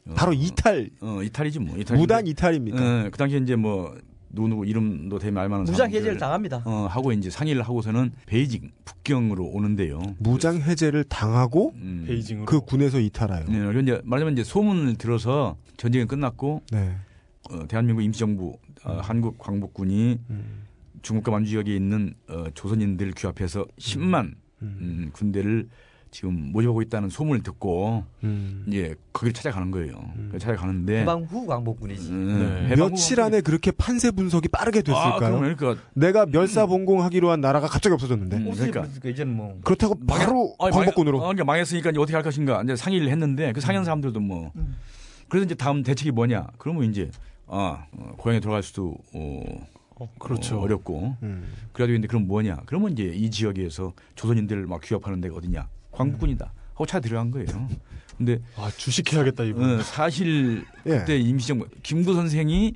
어, 바로 이탈 어, 이탈이지 뭐 이탈 무단 이탈입니까? 어, 그 당시에 이제 뭐 누구 누구 이름도 대면 알만한 무장 해제를 당합니다. 어, 하고 이제 상의를 하고서는 베이징 북경으로 오는데요. 무장 해제를 당하고 음. 베이징으로. 그 군에서 이탈하여. 네, 이제 말하자면 이제 소문을 들어서 전쟁이 끝났고 네. 어, 대한민국 임시정부 어, 한국 광복군이 음. 중국과 만주 지역에 있는 어, 조선인들을 규합해서 10만 음. 음, 군대를 지금 모집하고 있다는 소문을 듣고 음. 이제 거기를 찾아가는 거예요. 그래서 찾아가는데 해방 후 광복군이지. 음, 네. 해방 며칠 후 안에 그렇게 판세 분석이 빠르게 아, 됐을까요? 그러면 그러니까 내가 멸사봉공하기로 한 나라가 갑자기 없어졌는데 음, 그러니까. 그러니까 이제는 뭐 그렇다고 바로 아니, 광복군으로 망, 어, 그러니까 망했으니까 이제 어떻게 할 것인가 이제 상의를 했는데 그 상의한 사람들도 뭐 음. 그래서 이제 다음 대책이 뭐냐? 그러면 이제 아 어, 고향에 돌아갈 수도 어, 어, 그렇죠. 어, 렵고 음. 그래가지고 근데 그럼 뭐냐? 그러면 이제 이 지역에서 조선인들을 막 규합하는 데가 어디냐? 광복군이다. 하고 차 들어간 거예요. 근데 아 주식해야겠다 이분. 어, 사실 예. 그때 임시정부 김구 선생이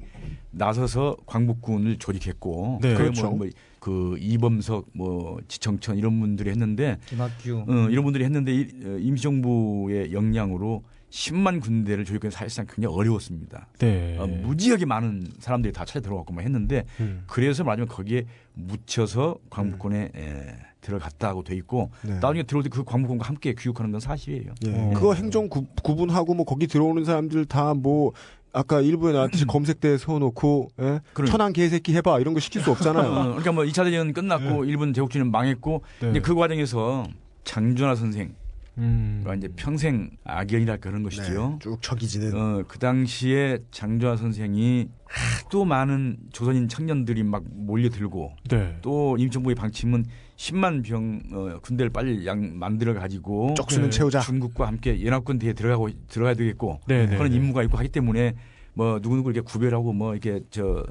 나서서 광복군을 조직했고 네. 그게 그렇죠. 뭐, 뭐, 그 이범석 뭐 지청천 이런 분들이 했는데 김학규 어, 이런 분들이 했는데 이, 어, 임시정부의 역량으로 10만 군대를 조직하기 사실상 굉장히 어려웠습니다. 네. 어, 무지하게 많은 사람들이 다 찾아 들어갔고 막 했는데 음. 그래서 말하자면 거기에 묻혀서 광복군에 에, 들어갔다고 돼 있고 네. 나중에 들어올 때그 광복군과 함께 교육하는 건 사실이에요. 예. 어. 그거 행정 구, 구분하고 뭐 거기 들어오는 사람들 다 뭐 아까 일부에 나왔듯이 검색대에 세워놓고 예? 음. 그러니까. 천안 개새끼 해봐 이런 거 시킬 수 어, 없잖아요. 그러니까 뭐 2차 대전 끝났고 일본 제국주의는 망했고 네. 이제 그 과정에서 장준하 선생 음. 가 이제 평생 악연이랄까 그런 네, 것이죠. 쭉 척이지는 어, 그 당시에 장준하 선생이 하도 많은 조선인 청년들이 막 몰려들고 네. 또 임정부의 방침은 10만 병 어, 군대를 빨리 양 만들어 가지고 쪽수는 네. 채우자. 중국과 함께 연합군 대에 들어가고 들어가야 되겠고 네, 네, 그런 네. 임무가 있고 하기 때문에 뭐 누구 누구 이렇게 구별하고 뭐 이렇게 저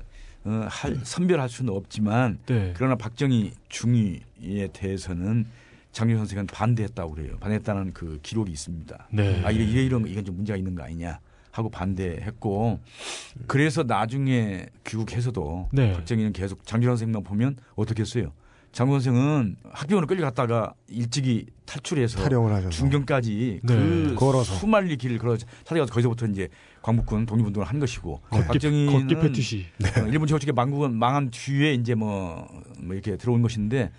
어, 할, 선별할 수는 없지만 네. 그러나 박정희 중위에 대해서는 장준 선생은 반대했다고 그래요. 반대했다는 그 기록이 있습니다. 네. 아 이래 이래 이런 거 이건 좀 문제가 있는 거 아니냐 하고 반대했고 그래서 나중에 귀국해서도 네. 박정희는 계속 장준 선생만 보면 어떻게 했어요? 장군 선생은 학교로 끌려갔다가 일찍이 탈출해서 탈영을 하셔서. 중경까지 네. 그 걸어서. 수말리 길을 걸어 찾아가서 거기서부터 이제 광복군 독립운동을 한 것이고 걷기, 박정희는 걷기 패티시. 어, 일본 제국주의 망국은 망한 뒤에 이제 뭐, 뭐 이렇게 들어온 것인데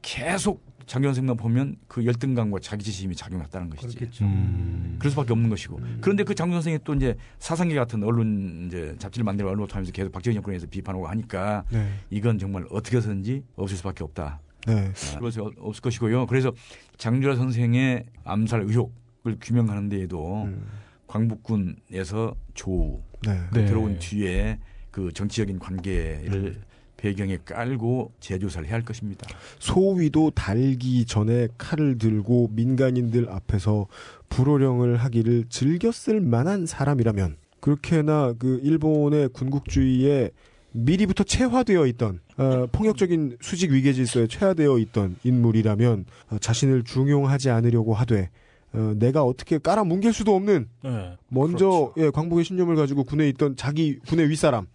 계속 장군 선생만 보면 그 열등감과 자기지심이 작용했다는 것이지. 그렇겠죠. 음. 그럴 수밖에 없는 것이고. 그런데 그 장군 선생이 또 이제 사상계 같은 언론 이제 잡지를 만들어 언론 하면서 계속 박정희 정권에서 비판하고 하니까 네. 이건 정말 어떻게 해서든지 없을 수밖에 없다. 네. 그래서 없을 것이고요. 그래서 장주라 선생의 암살 의혹을 규명하는 데에도 음. 광복군에서 조우 네. 네. 들어온 뒤에 그 정치적인 관계를 배경에 깔고 재조사를 해야 할 것입니다. 소위도 달기 전에 칼을 들고 민간인들 앞에서 불호령을 하기를 즐겼을 만한 사람이라면 그렇게나 그 일본의 군국주의에 미리부터 체화되어 있던 어, 폭력적인 수직 위계 질서에 체화되어 있던 인물이라면 어, 자신을 중용하지 않으려고 하되 어, 내가 어떻게 깔아 뭉갤 수도 없는 네. 먼저 예, 광복의 신념을 가지고 군에 있던 자기 군의 윗사람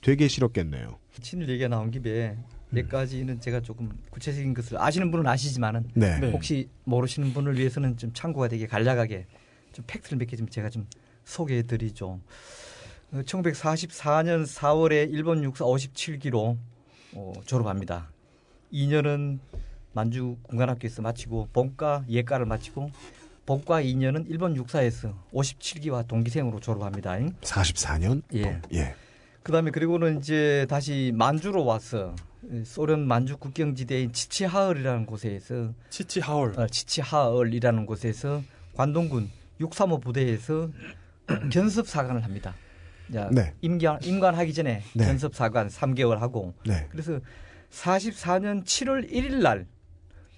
되게 싫었겠네요. 친일 얘기가 나온 김에 몇 가지는 제가 조금 구체적인 것을 아시는 분은 아시지만은 네. 네. 혹시 모르시는 분을 위해서는 좀 참고가 되게 간략하게 좀 팩트를 몇 개 좀 제가 좀 소개해 드리죠. 1944년 4월에 일본 육사 57기로 어, 졸업합니다. 2년은 만주 군관학교에서 마치고 본과 예과를 마치고 본과 2년은 일본 육사에서 57기와 동기생으로 졸업합니다. 44년? 예. 예. 그다음에 그리고는 이제 다시 만주로 와서 소련 만주 국경지대인 치치하얼이라는 곳에서 치치 하얼. 어, 치치하얼이라는 곳에서 관동군 635 부대에서 <clears throat> 견습 사관을 합니다. 자, 네. 임관 임관하기 전에 네. 견습 사관 3개월 하고 네. 그래서 44년 7월 1일 날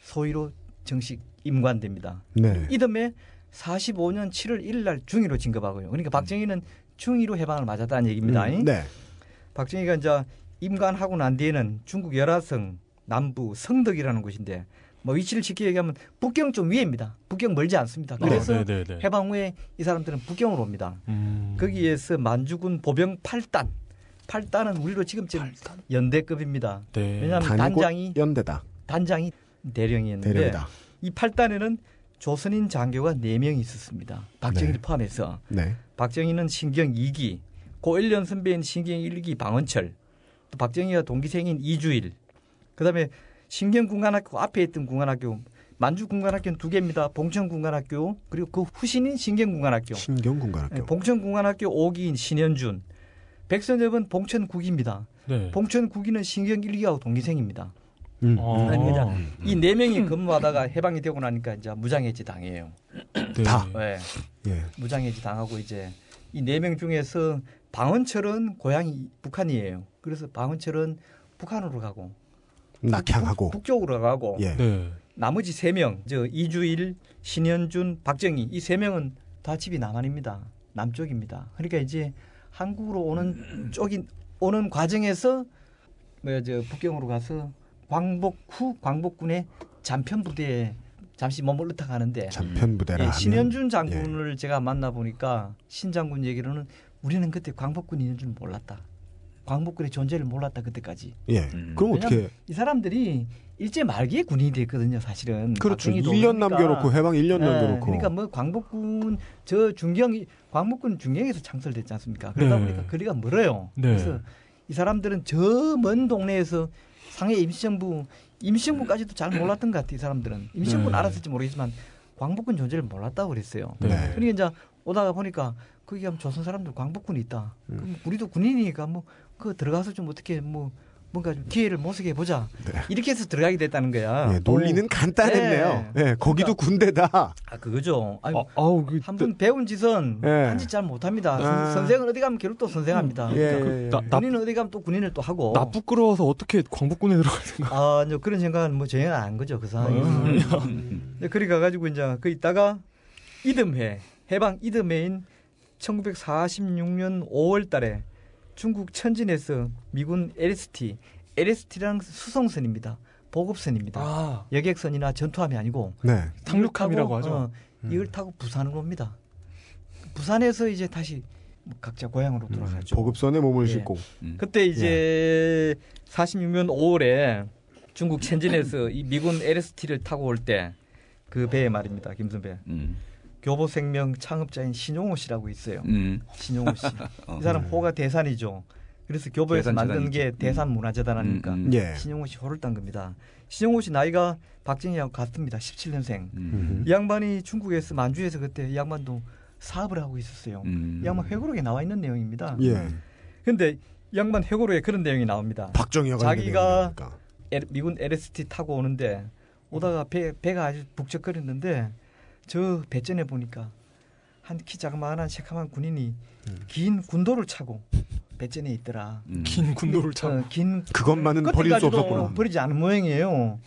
소위로 정식 임관됩니다. 네. 이듬해 45년 7월 1일 날 중위로 진급하고요. 그러니까 박정희는 중위로 해방을 맞았다는 얘기입니다. 음, 네. 박정희가 이제 임관하고 난 뒤에는 중국 열화성 남부 성덕이라는 곳인데 뭐 위치를 쉽게 얘기하면 북경 좀 위에입니다. 북경 멀지 않습니다. 그래서 네, 네, 네. 해방 후에 이 사람들은 북경으로 옵니다. 음. 거기에서 만주군 보병 8단. 8단은 우리로 지금쯤 연대급입니다. 네. 왜냐하면 단장이 연대다. 단장이 대령이었는데 대령이다. 이 8단에는 조선인 장교가 4명이 있었습니다. 박정희를 네. 포함해서. 네. 박정희는 신경 2기, 고1년 선배인 신경 1기 방원철, 또 박정희가 동기생인 이주일, 그 다음에 신경 군관학교 앞에 있던 군관학교, 만주 군관학교는 두 개입니다. 봉천 군관학교, 그리고 그 후신인 신경 군관학교. 신경 군관학교. 네, 봉천 군관학교 5기인 신현준, 백선엽은 봉천 9기입니다. 네. 봉천 9기는 신경 1기하고 동기생입니다. 음. 어. 아니, 그냥 이네 명이 근무하다가 해방이 되고 나니까 이제 무장해지 당해요. 네. 다. 네. 예. 무장해지 당하고 이제 이 네 명 중에서 방언철은 고향이 북한이에요. 그래서 방언철은 북한으로 가고 낙향하고. 북, 쪽으로 가고 예. 네. 나머지 세 명, 저 이주일, 신현준, 박정희 이 세 명은 다 집이 남한입니다. 남쪽입니다. 그러니까 이제 한국으로 오는 쪽인 오는 과정에서 뭐저 북경으로 가서 광복 후 광복군의 잔편 부대에 잠시 머물렀다 가는데 잔편 부대라 예, 신현준 장군을 제가 만나 보니까 신 장군 얘기로는 우리는 그때 광복군이 있는 줄 몰랐다. 광복군의 존재를 몰랐다 그때까지. 예. 음. 그럼 어떻게 이 사람들이 일제 말기에 군인이 됐거든요, 사실은. 그렇죠. 박정희도 1년 그러니까. 남겨놓고 해방 1년 예, 남겨놓고. 그러니까 뭐 광복군 저 중경이 광복군 중경에서 창설됐지 않습니까? 그러다 네. 보니까 거리가 멀어요. 네. 그래서 이 사람들은 저 먼 동네에서 상해 임시정부 임시정부까지도 잘 몰랐던 것 같아요. 이 사람들은 임시정부는 네. 알았을지 모르겠지만 광복군 존재를 몰랐다고 그랬어요. 네. 네. 그러니까 이제 오다가 보니까 거기 가면 조선 사람들 광복군이 있다. 음. 그럼 우리도 군인이니까 뭐 그 들어가서 좀 어떻게 뭐 뭔가 좀 기회를 모색해 보자. 네. 이렇게 해서 들어가게 됐다는 거야. 예, 논리는 간단했네요. 네. 예, 거기도 군대다. 아 그거죠. 아니, 아, 아우 그한번 배운 짓은 예. 한짓 잘 못합니다. 선- 아. 선생은 어디 가면 결국 또 선생합니다. 예, 그러니까 예, 예. 나- 나- 군인은 어디 가면 또 군인을 또 하고. 나 부끄러워서 어떻게 광복군에 들어갈 생각? 아, 이제 그런 생각은 뭐 전혀 안 거죠 그 상황에서. 음. 네, 그리 가가지고 이제 그 있다가 이듬해 해방 이듬해인 1946년 5월달에 중국 천진에서 미군 LST, LST라는 수송선입니다. 보급선입니다. 아, 여객선이나 전투함이 아니고 네. 상륙함이라고 타고, 하죠. 어, 음. 이걸 타고 부산으로 옵니다. 부산에서 이제 다시 뭐 각자 고향으로 돌아가죠. 보급선에 몸을 예. 싣고. 음. 그때 이제 46년 5월에 중국 천진에서 이 미군 LST를 타고 올 때 그 배에 말입니다. 김선배. 음. 교보생명 창업자인 신용호 씨라고 있어요. 음. 신용호 씨. <laughs> 어. 이 사람 호가 대산이죠. 그래서 교보에서 대산 만든 게 재단이죠. 대산 문화재단 아닙니까? 음, 음. 예. 신용호 씨 호를 딴 겁니다. 신용호 씨 나이가 박정희하고 같습니다. 17년생. 음. 이 양반이 중국에서 만주에서 그때 이 양반도 사업을 하고 있었어요. 음. 이 양반 회고록에 나와 있는 내용입니다. 예. 근데 이 양반 회고록에 그런 내용이 나옵니다. 박정희가 자기가 엘- 미군 LST 타고 오는데 오다가 배, 배가 아주 북적거렸는데 저 배전에 보니까 한키 자그마한 새카만 군인이 긴 군도를 차고 배전에 있더라. 음. 긴 군도를 참. 어, 긴 그것만은 버릴 수 없었구나. 버리지 않은 모양이에요.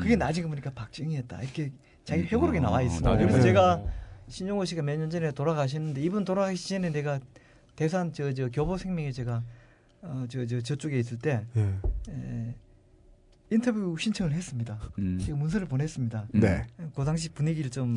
그게 음. 나중에 보니까 박정희였다. 이렇게 자기 음, 회고록에 어, 나와 있어. 나중에 그래서 네. 제가 신용호 씨가 몇 년 전에 돌아가셨는데 이분 돌아가시기 전에 내가 대산 저 저 교보생명에 제가 어, 저, 저 저쪽에 있을 때 예. 에, 인터뷰 신청을 했습니다. 음. 지금 문서를 보냈습니다. 음. 네. 그 당시 분위기를 좀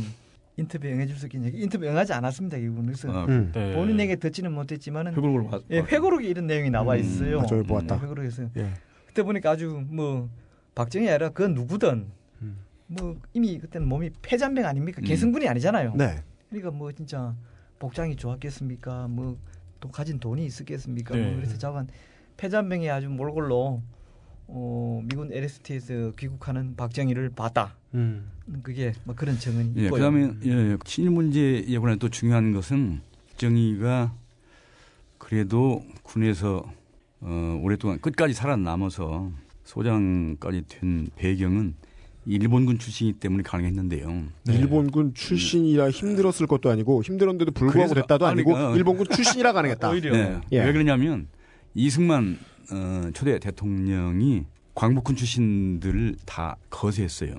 인터뷰 응해줄 수 있겠냐. 인터뷰 응하지 않았습니다. 이분 그래서 어, 음. 네. 본인에게 듣지는 못했지만은 회고록을 봐. 예, 회고록에 이런 내용이 나와 음, 있어요. 음, 보았다. 예, 회고록에서 예. 그때 보니까 아주 뭐 박정희 아니라 그 누구든 음. 뭐 이미 그때는 몸이 폐잔병 아닙니까? 음. 계승군이 아니잖아요. 네. 그러니까 뭐 진짜 복장이 좋았겠습니까? 뭐 또 가진 돈이 있었겠습니까? 네. 뭐 그래서 저건 폐잔병이 아주 몰골로 어, 미군 LST에서 귀국하는 박정희를 봤다. 음. 그게 뭐 그런 증언이 예, 있고요. 그다음에 예, 친일 문제에 관해 또 중요한 것은 정의가 그래도 군에서 어, 오랫동안 끝까지 살아남아서 소장까지 된 배경은 일본군 출신이기 때문에 가능했는데요. 네. 일본군 출신이라 힘들었을 것도 아니고 힘들었는데도 불구하고 그래서- 됐다도 아니, 아니고 어. 일본군 출신이라 가능했다. <laughs> 오히려 예, 예. 왜 그러냐면 이승만 어, 초대 대통령이 광복군 출신들을 다 거세했어요.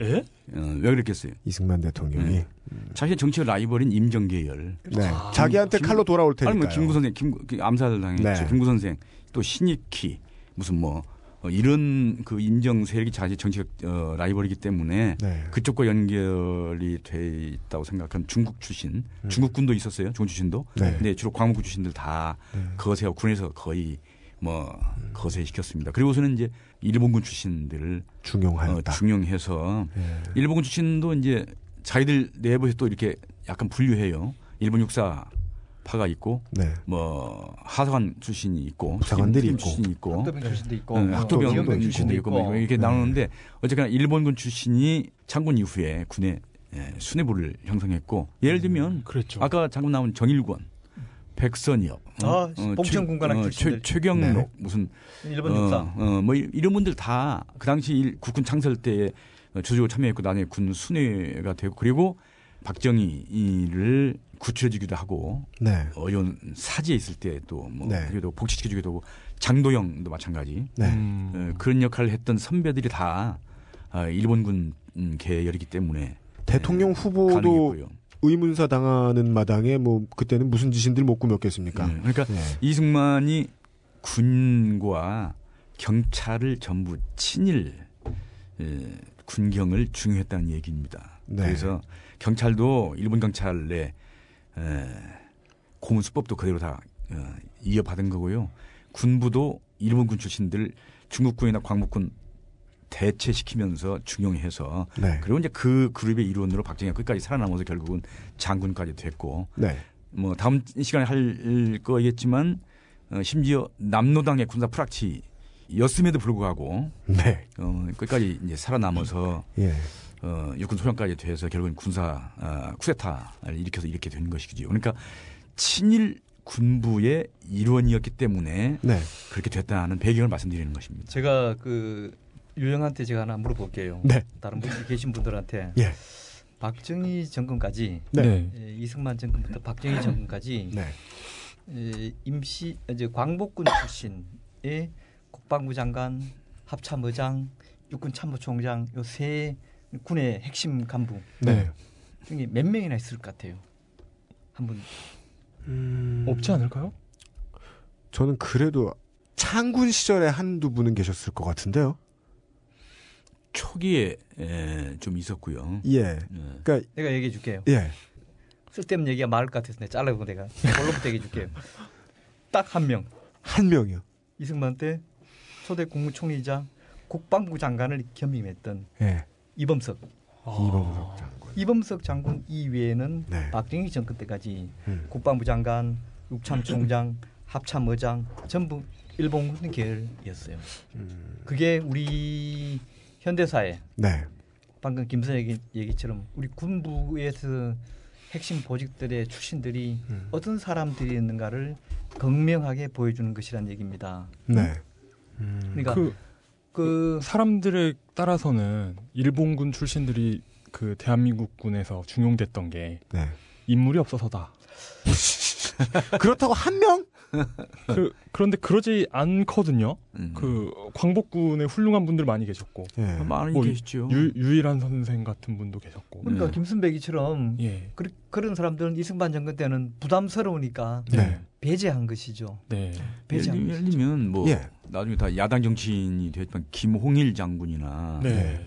예? 어, 왜 그랬겠어요? 이승만 대통령이 네. 자신의 정치 라이벌인 임정계열. 네. 자기한테 김- 칼로 돌아올 테니까요. 아니 뭐 김구 선생, 김그 암살 당했죠. 네. 김구 선생 또 신익희 무슨 뭐 어, 이런 그 임정 세력이 자기 정치적 어, 라이벌이기 때문에 네. 그쪽과 연결이 돼 있다고 생각한 중국 출신, 중국군도 있었어요. 중국 출신도. 음. 네. 근데 주로 광복군 출신들 다 네. 거세하고 군에서 거의 뭐 거세시켰습니다. 그리고서는 이제 일본군 출신들을 어, 중용하였다. 중용해서 예. 일본군 출신도 이제 자기들 내부에서 또 이렇게 약간 분류해요. 일본 육사 파가 있고 네. 뭐 하사관 출신이 있고 부사관들이 있고. 출신이 있고 학도병 출신도 있고 응, 뭐 학도병 출신도 있고 뭐 이렇게 네. 나오는데 어쨌거나 일본군 출신이 창군 이후에 군에 예, 수뇌부를 형성했고 예를 들면 그랬죠. 아까 잠깐 나온 정일권, 백선엽, 아, 봉천 군관학 출신들. 최, 최경록 네. 무슨 일본 어, 육사 어, 뭐 이- 이런 분들 다 그 당시 일- 국군 창설 때 조직으로 참여했고 나중에 군 순회가 되고 그리고 박정희를 구출해주기도 하고 네. 어려운 사지에 있을 때 또뭐 네. 그래도 복지시켜주기도 하고 장도영도 마찬가지 네. 음. 어, 그런 역할을 했던 선배들이 다 아, 일본군 음, 계열이기 때문에 대통령 후보도 가능했고요. 의문사 당하는 마당에 뭐 그때는 무슨 지신들 못 꾸몄겠습니까? 네, 그러니까 네. 이승만이 군과 경찰을 전부 친일 에, 군경을 중요했다는 얘기입니다. 네. 그래서 경찰도 일본 경찰의 에, 고문 수법도 그대로 다 어, 이어받은 거고요. 군부도 일본군 출신들 중국군이나 광복군 대체시키면서 중용해서 네. 그리고 이제 그 그룹의 일원으로 박정희가 끝까지 살아남아서 결국은 장군까지 됐고 네. 뭐 다음 시간에 할 거겠지만 어, 심지어 남노당의 군사 프락치 였음에도 불구하고 네. 어, 끝까지 이제 살아남아서 예. 어, 육군 소령까지 돼서 결국은 군사 아, 쿠데타를 일으켜서 이렇게 된 것이죠. 그러니까 친일 군부의 일원이었기 때문에 네. 그렇게 됐다는 배경을 말씀드리는 것입니다. 제가 그 유영한테 제가 하나 물어볼게요. 네. 다른 분 계신 분들한테 예. 박정희 정권까지 네. 예, 이승만 정권부터 박정희 정권까지 <laughs> 네. 예, 임시 이제 광복군 출신의 국방부 장관, 합참의장, 육군 참모총장 요 세 군의 핵심 간부 네. 중에 몇 명이나 있을 것 같아요. 한분 음, 없지 않을까요? 저는 그래도 창군 시절에 한두 분은 계셨을 것 같은데요. 초기에 에, 좀 있었고요. 예. 예. 그러니까 내가 얘기해 줄게요. 예. 쓸데없는 얘기가 많을 것 같아서 내가 잘라고 내가 걸로부터 얘기해 줄게요. <laughs> 딱 한 명. 한 명이요. 이승만 때 초대 국무총리이자 국방부 장관을 겸임했던 예. 이범석. 이범석 장군. 이범석 장군 이외에는 네. 박정희 정권 때까지 음. 국방부 장관, 육참총장, <laughs> 합참의장 전부 일본 군 계열이었어요. 음. 그게 우리 현대사에 네. 방금 김선 얘기, 얘기처럼 우리 군부에서 핵심 보직들의 출신들이 음. 어떤 사람들이었는가를 극명하게 보여주는 것이란 얘기입니다. 네. 음. 그러니까 그 그 사람들에 따라서는 일본군 출신들이 그 대한민국군에서 중용됐던 게 네. 인물이 없어서다. <laughs> <laughs> 그렇다고 한 명? 그, 그런데 그러지 않거든요. 음. 그 광복군에 훌륭한 분들 많이 계셨고 예. 많이 뭐 계시죠. 유, 유일한 선생 같은 분도 계셨고. 그러니까 네. 김순백이처럼 예. 그, 그런 사람들은 이승만 정권 때는 부담스러우니까 네. 배제한 것이죠. 네. 예를, 배제한 들- 예를 것이죠. 들면 뭐 예. 나중에 다 야당 정치인이 됐지만 김홍일 장군이나 네.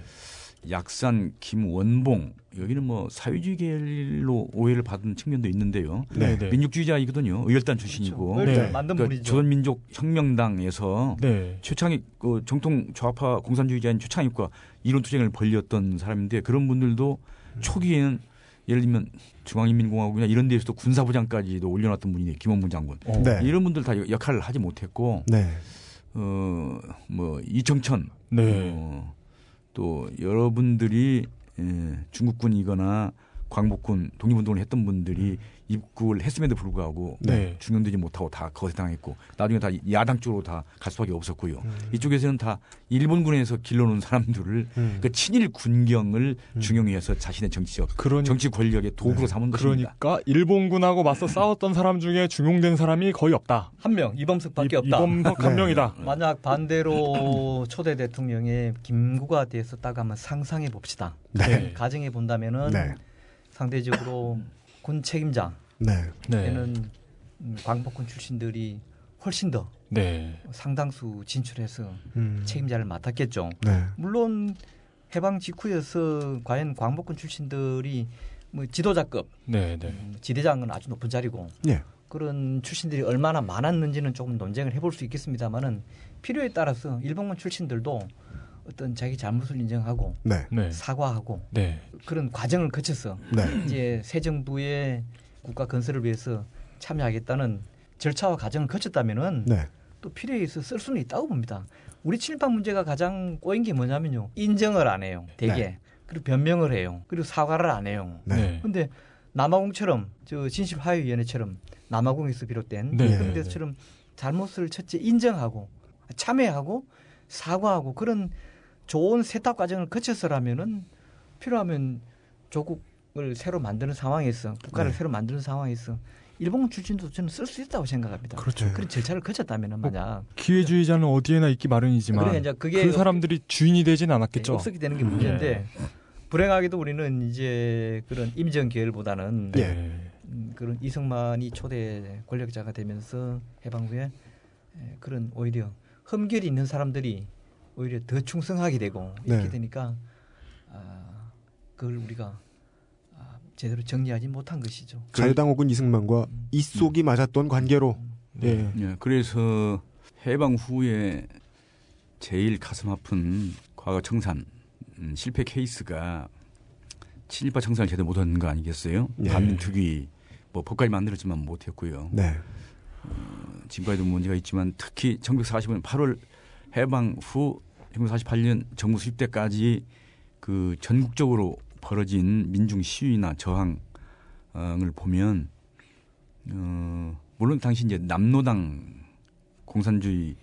약산 김원봉 여기는 뭐 사회주의 계열로 오해를 받은 측면도 있는데요. 네. 네. 민족주의자이거든요. 의열단 출신이고 그렇죠. 네. 만든 그러니까. 조선민족 혁명당에서 네. 최창익 그 정통 좌파 공산주의자인 최창익과 이론 투쟁을 벌였던 사람인데 그런 분들도 초기에는 예를 들면 중앙인민공화국이나 이런 데에서도 군사부장까지도 올려놨던 분이 김원문 장군 어. 네. 이런 분들 다 역할을 하지 못했고 네. 어뭐 이청천 네. 어, 또 여러분들이 예, 중국군이거나 광복군 독립운동을 했던 분들이 입국을 했음에도 불구하고 네. 중용되지 못하고 다 거세당했고 나중에 다 야당 쪽으로 다 갈 수밖에 없었고요. 음. 이쪽에서는 다 일본군에서 길러놓은 사람들을 음. 그 친일 군경을 음. 중용해서 자신의 정치적 그러니, 정치 권력의 도구로 네. 삼은 것입니다. 그러니까 일본군하고 맞서 싸웠던 사람 중에 중용된 사람이 거의 없다. 한 명 이범석밖에 이- 없다. 이범석 한 네. 명이다. 만약 반대로 <clears throat> 초대 대통령의 김구가 됐었다고 하면 상상해 봅시다. 네. 가정해 본다면은 네. 상대적으로 군 책임자에는 네. 네. 음, 광복군 출신들이 훨씬 더 네. 상당수 진출해서 음. 책임자를 맡았겠죠. 네. 물론 해방 직후여서 과연 광복군 출신들이 뭐 지도자급 네. 네. 음, 지대장은 아주 높은 자리고 예. 그런 출신들이 얼마나 많았는지는 조금 논쟁을 해볼 수 있겠습니다만은 필요에 따라서 일본군 출신들도 어떤 자기 잘못을 인정하고 네. 네. 사과하고 네. 그런 과정을 거쳐서 네. 이제 새 정부의 국가 건설을 위해서 참여하겠다는 절차와 과정을 거쳤다면은 네. 또 필요에 있어 쓸 수는 있다고 봅니다. 우리 친일파 문제가 가장 꼬인 게 뭐냐면요. 인정을 안 해요. 대개. 네. 그리고 변명을 해요. 그리고 사과를 안 해요. 근데 남아공처럼 저 진실화해위원회처럼 남아공에서 비롯된 네, 그런 네, 데처럼 잘못을 첫째 인정하고 참여하고 사과하고 그런 좋은 세탁 과정을 거쳐서라면은 필요하면 조국을 새로 만드는 상황에서 국가를 네. 새로 만드는 상황에서 일본 출신도 저는 쓸 수 있다고 생각합니다. 그렇죠. 그런 절차를 거쳤다면은 만약 기회주의자는 어디에나 있기 마련이지만 그러니까 이제 그게 그 사람들이 주인이 되진 않았겠죠. 없었게 되는 게 문제인데 불행하게도 우리는 이제 그런 임정 계열보다는 예. 네. 음, 그런 이승만이 초대 권력자가 되면서 해방 후에 에, 그런 오히려 흠결이 있는 사람들이 오히려 더 충성하게 되고 이렇게 네. 되니까 아, 그걸 우리가 아, 제대로 정리하지 못한 것이죠. 자유당 혹은 이승만과 이속이 맞았던 관계로 예. 예, 그래서 해방 후에 제일 가슴 아픈 과거 청산 음, 실패 케이스가 친일파 청산을 제대로 못한 거 아니겠어요? 예. 반민특위 뭐 법까지 만들었지만 못했고요. 네. 지금까지도 문제가 있지만 특히 1945년 8월 해방 후 1948년 정부 수립 때까지 그 전국적으로 벌어진 민중 시위나 저항을 보면 어 물론 당시 이제 남노당 공산주의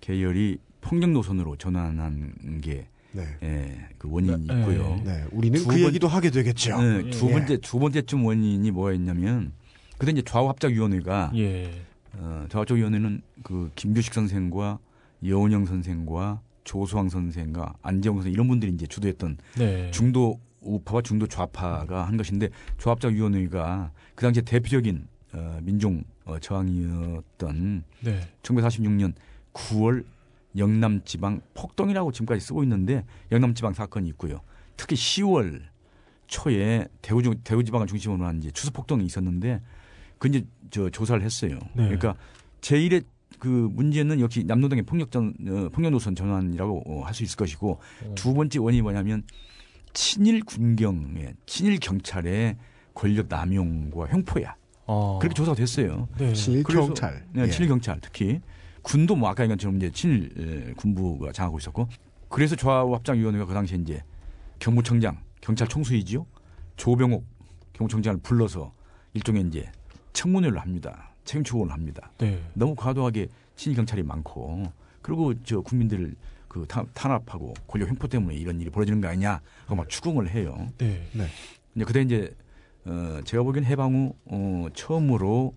계열이 폭력 노선으로 전환한 게 네. 예, 그 원인이 네. 있고요. 네. 우리는 두그 번- 얘기도 하게 되겠죠. 네, 두 예. 번째 두 번째쯤 원인이 뭐였냐면 그때 이제 좌우합작위원회가 예. 어, 좌우합작위원회는 그 김규식 선생과 여운영 선생과 조수왕 선생과 안재홍 선생 이런 분들이 이제 주도했던 네. 중도 우파와 중도 좌파가 한 것인데 조합작위원회가 그 당시에 대표적인 어, 민중 어, 저항이었던 네. 1946년 9월 영남지방 폭동이라고 지금까지 쓰고 있는데 영남지방 사건이 있고요. 특히 10월 초에 대구 중- 대구지방을 중심으로 한 이제 추수 폭동이 있었는데 그 이제 저 조사를 했어요. 네. 그러니까 제1의 그 문제는 역시 남노당의 폭력전 어, 폭력 노선 전환이라고 어, 할수 있을 것이고 두 번째 원인이 뭐냐면 친일 군경의 친일 경찰의 권력 남용과 횡포야. 어. 그렇게 조사가 됐어요. 네. 친일 경찰. 네, 예. 친일 경찰 특히 군도 뭐 아까 얘기한 것처럼 이제 친일 에, 군부가 장하고 있었고 그래서 조합합장위원회가 그 당시에 이제 경무청장 경찰 총수이지요 조병옥 경무청장을 불러서 일종의 이제 청문회를 합니다. 책임 추구를 합니다. 네. 너무 과도하게 친일 경찰이 많고 그리고 저 국민들을 그 타- 탄압하고 권력 횡포 때문에 이런 일이 벌어지는 거 아니냐 하고 막 추궁을 해요. 네. 이제 그때 이제 어 제가 보기엔 해방 후 어, 처음으로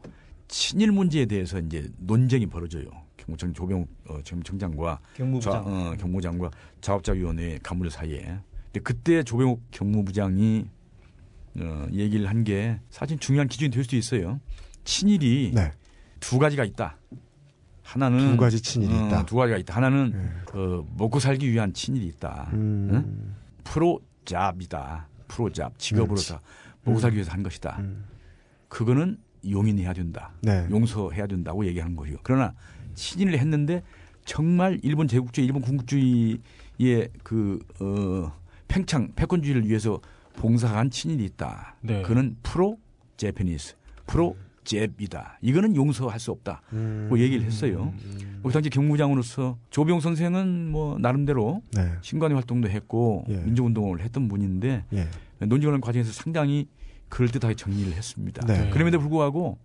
친일 문제에 대해서 이제 논쟁이 벌어져요. 경무청 조병 어, 경무청장과 경무부장. 자- 어, 경무장과 자업자위원회 간부들 사이에. 근데 그때 조병욱 경무부장이 어, 얘기를 한 게 사실 중요한 기준이 될 수도 있어요. 친일이 네. 두 가지가 있다. 하나는 두 가지 친일이 어, 있다. 두 가지가 있다. 하나는 네. 어, 먹고 살기 위한 친일이 있다. 음. 프로잡이다. 프로잡 직업으로서 먹고 살기 위해서 한 것이다. 음. 그거는 용인해야 된다. 네. 용서해야 된다고 얘기하는 거죠. 그러나 친일을 했는데 정말 일본 제국주의, 일본 군국주의의 그 어, 팽창, 패권주의를 위해서 봉사한 친일이 있다. 네. 그는 프로 제페니스, 프로 잽이다. 이거는 용서할 수 없다. 음. 고 얘기를 했어요. 그 당시 경무장으로서 조병 선생은 뭐 나름대로 네. 신관위 활동도 했고 예. 민주운동을 했던 분인데 예. 논쟁하는 과정에서 상당히 그럴듯하게 정리를 했습니다. 네. 그럼에도 불구하고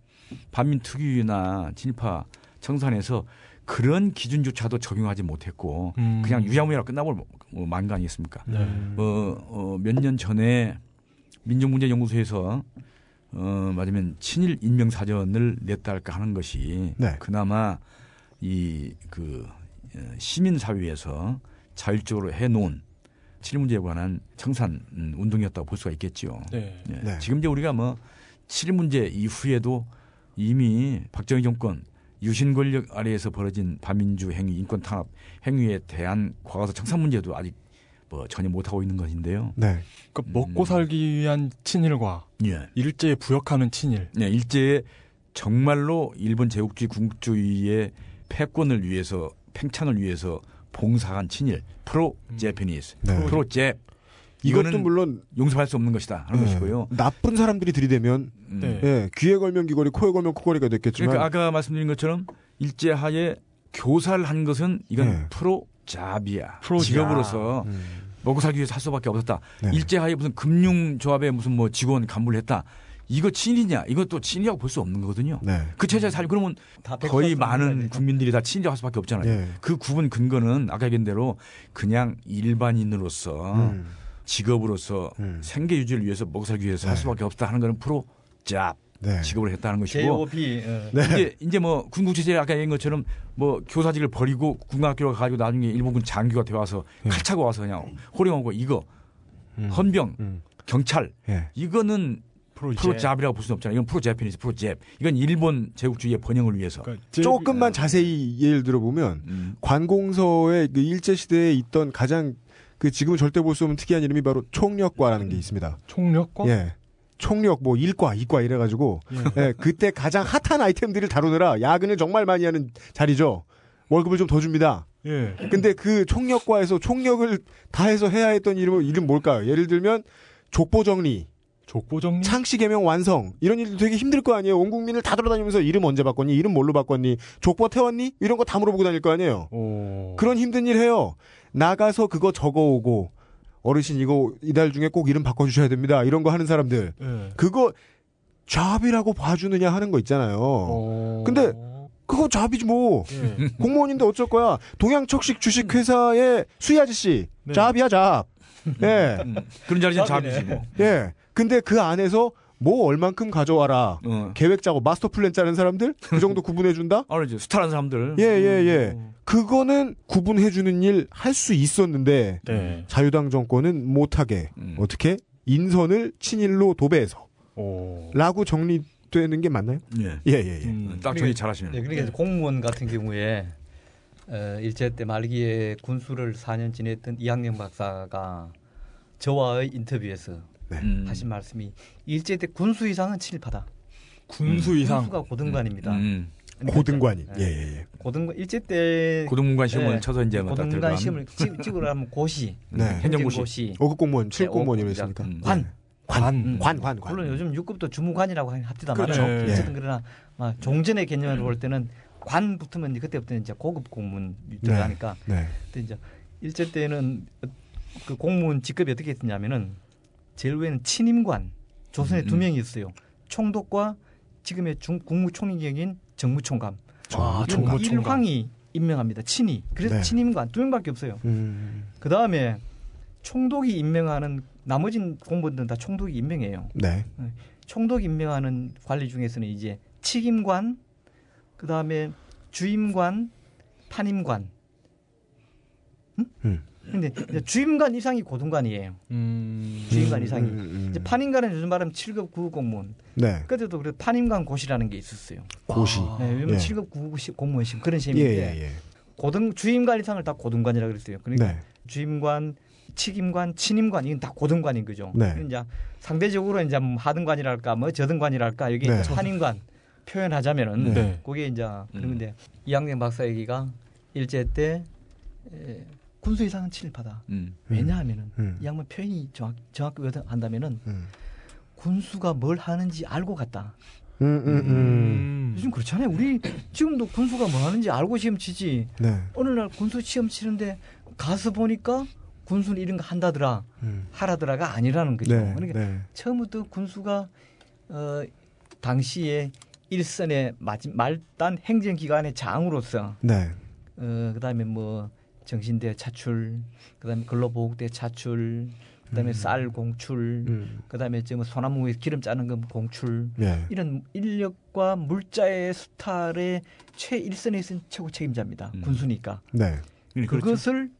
반민특위나 진파 청산에서 그런 기준조차도 적용하지 못했고 음. 그냥 유야무야로 끝나볼 뭐 만가 아니겠습니까? 네. 어, 어, 몇 년 전에 민족문제연구소에서 어, 맞으면 친일 인명 사전을 냈다 할까 하는 것이 네. 그나마 이 그 시민 사회에서 자율적으로 해놓은 친일 문제에 관한 청산 음, 운동이었다고 볼 수가 있겠죠. 네. 예. 네. 지금 이제 우리가 뭐 친일 문제 이후에도 이미 박정희 정권 유신 권력 아래에서 벌어진 반민주 행위, 인권 탄압 행위에 대한 과거사 청산 문제도 아직 뭐 전혀 못 하고 있는 것인데요. 네. 그러니까 먹고 음. 살기 위한 친일과 예. 일제에 부역하는 친일. 네, 일제에 정말로 일본 제국주의 군국주의의 패권을 위해서 팽창을 위해서 봉사한 친일 pro Japanese 네. pro Ja- 이것도 물론 용서할 수 없는 것이다 하는 예, 것이고요. 나쁜 사람들이 들이대면 음. 네. 예, 귀에 걸면 귀걸이, 코에 걸면 코걸이가 됐겠지만 그러니까 아까 말씀드린 것처럼 일제하에 교사를 한 것은 이건 네. pro job이야. pro 직업으로서 음. 먹고 살기 위해서 할 수밖에 없었다. 네. 일제하에 무슨 금융조합에 무슨 뭐 직원 간부를 했다. 이거 친일이냐? 이것도 친일이라고 볼 수 없는 거거든요. 네. 그 체제에 살 그러면 다 거의 많은. 국민들이 다 친일이라고 할 수밖에 없잖아요. 예. 그 구분 근거는 아까 얘기한 대로 그냥 일반인으로서 음. 직업으로서 음. 생계 유지를 위해서 먹고 살기 위해서 할 네. 수밖에 없다 하는 거는 프로 잡 네. 직업을 했다는 것이고 JOB 어. 네. 이제 이제 뭐 군국 체제 아까 얘기한 것처럼 뭐 교사직을 버리고 군관학교로 가가지고 나중에 일본군 장교가 되어 와서 칼 차고 와서 그냥 호령하고 이거 음. 헌병 음. 경찰 예. 이거는 프로 프로 잡이라고 볼 수는 없잖아요. 이건 프로 제페니스 프로 잽. 이건 일본 제국주의의 번영을 위해서. 그러니까 제- 조금만 자세히 예를 들어보면 음. 관공서의 그 일제 시대에 있던 가장 그 지금은 절대 볼 수 없는 특이한 이름이 바로 총력과라는 게 있습니다. 총력과 예. 총력 뭐 일과 이과 이래가지고 예. 예, 그때 가장 핫한 아이템들을 다루느라 야근을 정말 많이 하는 자리죠. 월급을 좀 더 줍니다. 예. 근데 그 총력과에서 총력을 다해서 해야 했던 이름은 이름 뭘까요? 예를 들면 족보 정리, 족보 정리. 창씨 개명 완성 이런 일도 되게 힘들 거 아니에요. 온 국민을 다 돌아다니면서 이름 언제 바꿨니? 이름 뭘로 바꿨니? 족보 태웠니? 이런 거 다 물어보고 다닐 거 아니에요. 오. 그런 힘든 일 해요. 나가서 그거 적어오고 어르신 이거 이달 중에 꼭 이름 바꿔주셔야 됩니다. 이런 거 하는 사람들 예. 그거 잡이라고 봐주느냐 하는 거 있잖아요. 어. 근데 그거 잡이지 뭐. 예. 공무원인데 어쩔 거야. 동양척식 주식회사의 수희 아저씨. 네. 잡이야, 잡. 예. 음. <laughs> 그런 자리는. 잡이지 뭐. 예. 근데 그 안에서 뭐 얼만큼 가져와라. 어. 계획 짜고 마스터 플랜 짜는 사람들? 그 정도 구분해 준다? 알죠. 스타라는 사람들. 예, 예, 예. 그거는 구분해 주는 일 할 수 있었는데, 네. 자유당 정권은 못하게, 음. 어떻게? 인선을 친일로 도배해서. 오. 라고 정리되는 게 맞나요? 예. 예, 예, 예. 음. 딱 정리 잘하시네요. 네, 그러니까 공무원 같은 경우에 어, 일제 때 말기에 군수를 4년 지냈던 이학년 박사가 저와의 인터뷰에서 음. 하신 말씀이 일제 때 군수 이상은 친일파다. 군수 이상. 군수가 고등관입니다. 음. 고등관인. 네. 예, 예, 예. 고등관 일제 때 고등문관 시험을 네. 쳐서 이제 뭐다 고등관 시험을 치- 찍으려면 고시, 네. 행정고시. 5급 공무원, 7급 네, 공무원 오- 이랬습니까? 음. 관. 관. 음. 관, 관, 관. 물론 요즘 6급도 주무관이라고 합디다만 그렇죠. 예. 어쨌든 그러나 막 종전의 개념으로 볼 때는 관 붙으면 이제 그때부터는 이제 고급 공무원 들어가니까 네. 그때 이제 일제 때는 그 공무원 직급이 어떻게 했냐면은 제일 위에는 친임관 조선에 음, 두 음. 명이 있어요. 총독과 지금의 중 국무총리격인 정무총감. 아, 정무총감. 일황이 임명합니다. 친이. 그래서 네. 친임관 두 명밖에 없어요. 음, 그 다음에 총독이 임명하는 나머진 공무원들은 다 총독이 임명해요. 네. 총독 임명하는 관리 중에서는 이제 칙임관, 그 다음에 주임관, 판임관. 응? 음. 근데 이제 주임관 이상이 고등관이에요. 음. 주임관 이상이. 음, 음, 음. 이제 판임관은 요즘 말하면 7급 9급 공무원. 네. 그때도 그래 판임관 고시라는 게 있었어요. 고시. 아. 네, 왜냐면 예. 7급 9급 시- 공무원 시험 그런 예, 시험인데 예, 예. 고등 주임관 이상을 다 고등관이라 그랬어요. 그러니까 네. 주임관, 칙임관, 친임관 이건 다 고등관인 거죠. 네. 이제 상대적으로 이제 뭐 하등관이랄까 뭐 저등관이랄까 여기 네. 판임관 표현하자면은 네. 그게 이제 음. 그런데 이학년 박사 얘기가 일제 때 에, 군수 이상은 친일파다. 음. 왜냐하면은 음. 이 양반 표현이 정확, 정확히 한다면은 음. 군수가 뭘 하는지 알고 갔다. 음, 음, 음. 음. 요즘 그렇잖아요. 우리 지금도 군수가 뭐 하는지 알고 시험 치지. 네. 어느 날 군수 시험 치는데 가서 보니까 군수는 이런 거 한다더라, 음. 하라더라가 아니라는 거죠. 네. 그러니까 네. 처음부터 군수가 어, 당시에 일선의 마지- 말단 행정기관의 장으로서 네. 어, 그다음에 뭐 정신대 차출, 그다음에 근로보호대 차출, 그다음에 쌀 공출, 음. 그다음에 저뭐 소나무에 기름 짜는 거 공출 네. 이런 인력과 물자의 수탈의 최일선에 있은 최고 책임자입니다. 음. 군수니까 네. 그렇죠. 그것을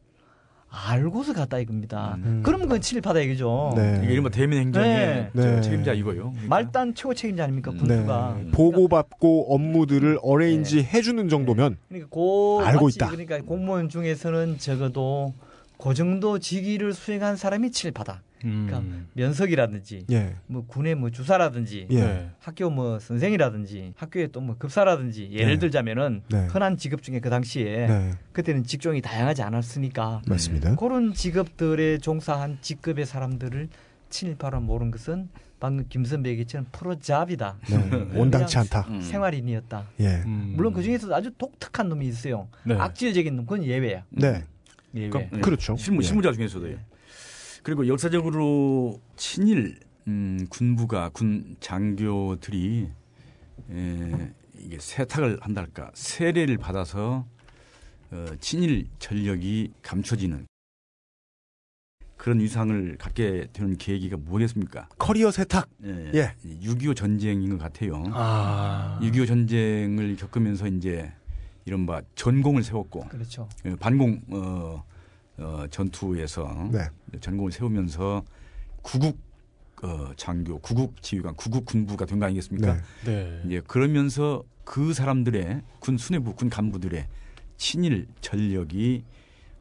알고서 갔다 이겁니다. 음. 그러면 그건 친일파다 얘기죠. 네. 이게 이른바 대민 행정의 네. 저 네. 책임자 이거요. 그러니까. 말단 최고 책임자 아닙니까 음. 군수가. 네. 보고받고 업무들을 어레인지 해주는 정도면 그러니까 고 알고 있다. 그러니까 공무원 중에서는 적어도 그 정도 직위를 수행한 사람이 친일파다. 그러니까 음. 면석이라든지 예. 뭐 군의 뭐 주사라든지 예. 네. 학교 뭐 선생이라든지 학교에 또 뭐 급사라든지 예를 네. 들자면은 네. 흔한 직업 중에 그 당시에 네. 그때는 직종이 다양하지 않았으니까 맞습니다. 그런 직업들에 종사한 직급의 사람들을 친일파로 모른 것은 방금 김선배 얘기처럼 프로잡이다. 네. <laughs> 온당치 않다. 음. 생활인이었다. 예. 음. 물론 그 중에서도 아주 독특한 놈이 있어요. 네. 악질적인 놈, 그건 예외야. 네. 예외. 그러니까 네. 그렇죠. 실무 예. 실무자 중에서도요. 그리고 역사적으로 친일 음, 군부가 군 장교들이 에, 이게 세탁을 한달까 세례를 받아서 어, 친일 전력이 감춰지는 그런 위상을 갖게 되는 계기가 뭐겠습니까? 커리어 세탁. 예, 예. 6.25 전쟁인 것 같아요. 아. 6.25 전쟁을 겪으면서 이제 이른바 전공을 세웠고 그렇죠. 예, 반공 어, 어, 전투에서 네. 전공을 세우면서 구국 어, 장교, 구국 지휘관, 구국 군부가 된 거 아니겠습니까? 네. 네. 이제 그러면서 그 사람들의 군 수뇌부, 군 간부들의 친일 전력이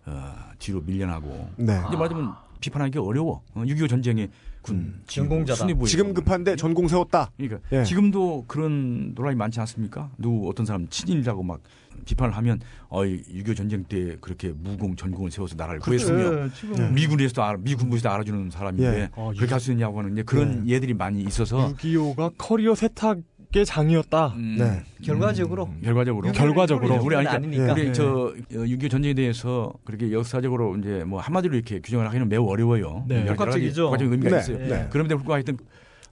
어, 뒤로 밀려나고 네. 이제 말하자면 비판하기 어려워. 어, 6.25 전쟁의 군 음. 전공자다. 지금 급한데 전공 세웠다. 그러니까 예. 지금도 그런 논란이 많지 않습니까? 누구 어떤 사람 친일이라고 막 비판을 하면 어이 6.25 전쟁 때 그렇게 무공 전공을 세워서 나라를 구했으며 예, 예. 미군에서도 알아, 미군부에서도 알아주는 사람인데 예. 어, 그렇게 할 수 있냐고 하는 이제 그런 예들이 많이 있어서 6.25가 커리어 세탁의 장이었다. 음, 네. 결과적으로 음, 결과적으로 결과적으로. 우리 아니, 아니니까. 우리 네. 저6.25 전쟁에 대해서 그렇게 역사적으로 이제 뭐 한마디로 이렇게 규정을 하기는 매우 어려워요. 네. 복합적이죠. 복합적인 의미가 네. 있어요. 네. 그럼에도 불구하고 하여튼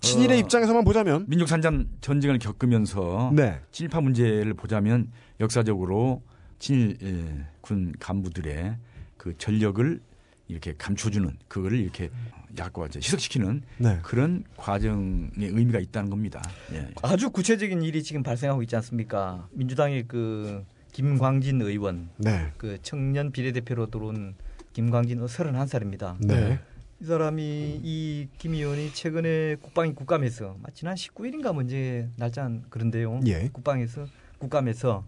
친일의 어, 입장에서만 보자면 민족 산전 전쟁을 겪으면서 네. 친일파 문제를 보자면 역사적으로 친일 예, 군 간부들의 그 전력을 이렇게 감춰주는 그거를 이렇게 약과 희석시키는 네. 그런 과정의 의미가 있다는 겁니다. 예. 아주 구체적인 일이 지금 발생하고 있지 않습니까? 민주당의 그 김광진 의원, 네. 그 청년 비례대표로 들어온 김광진 31살입니다. 네. 이 사람이 이 김 의원이 최근에 국방위 국감에서 아, 지난 19일인가 문제 날짜는 그런데요. 예. 국방에서 국감에서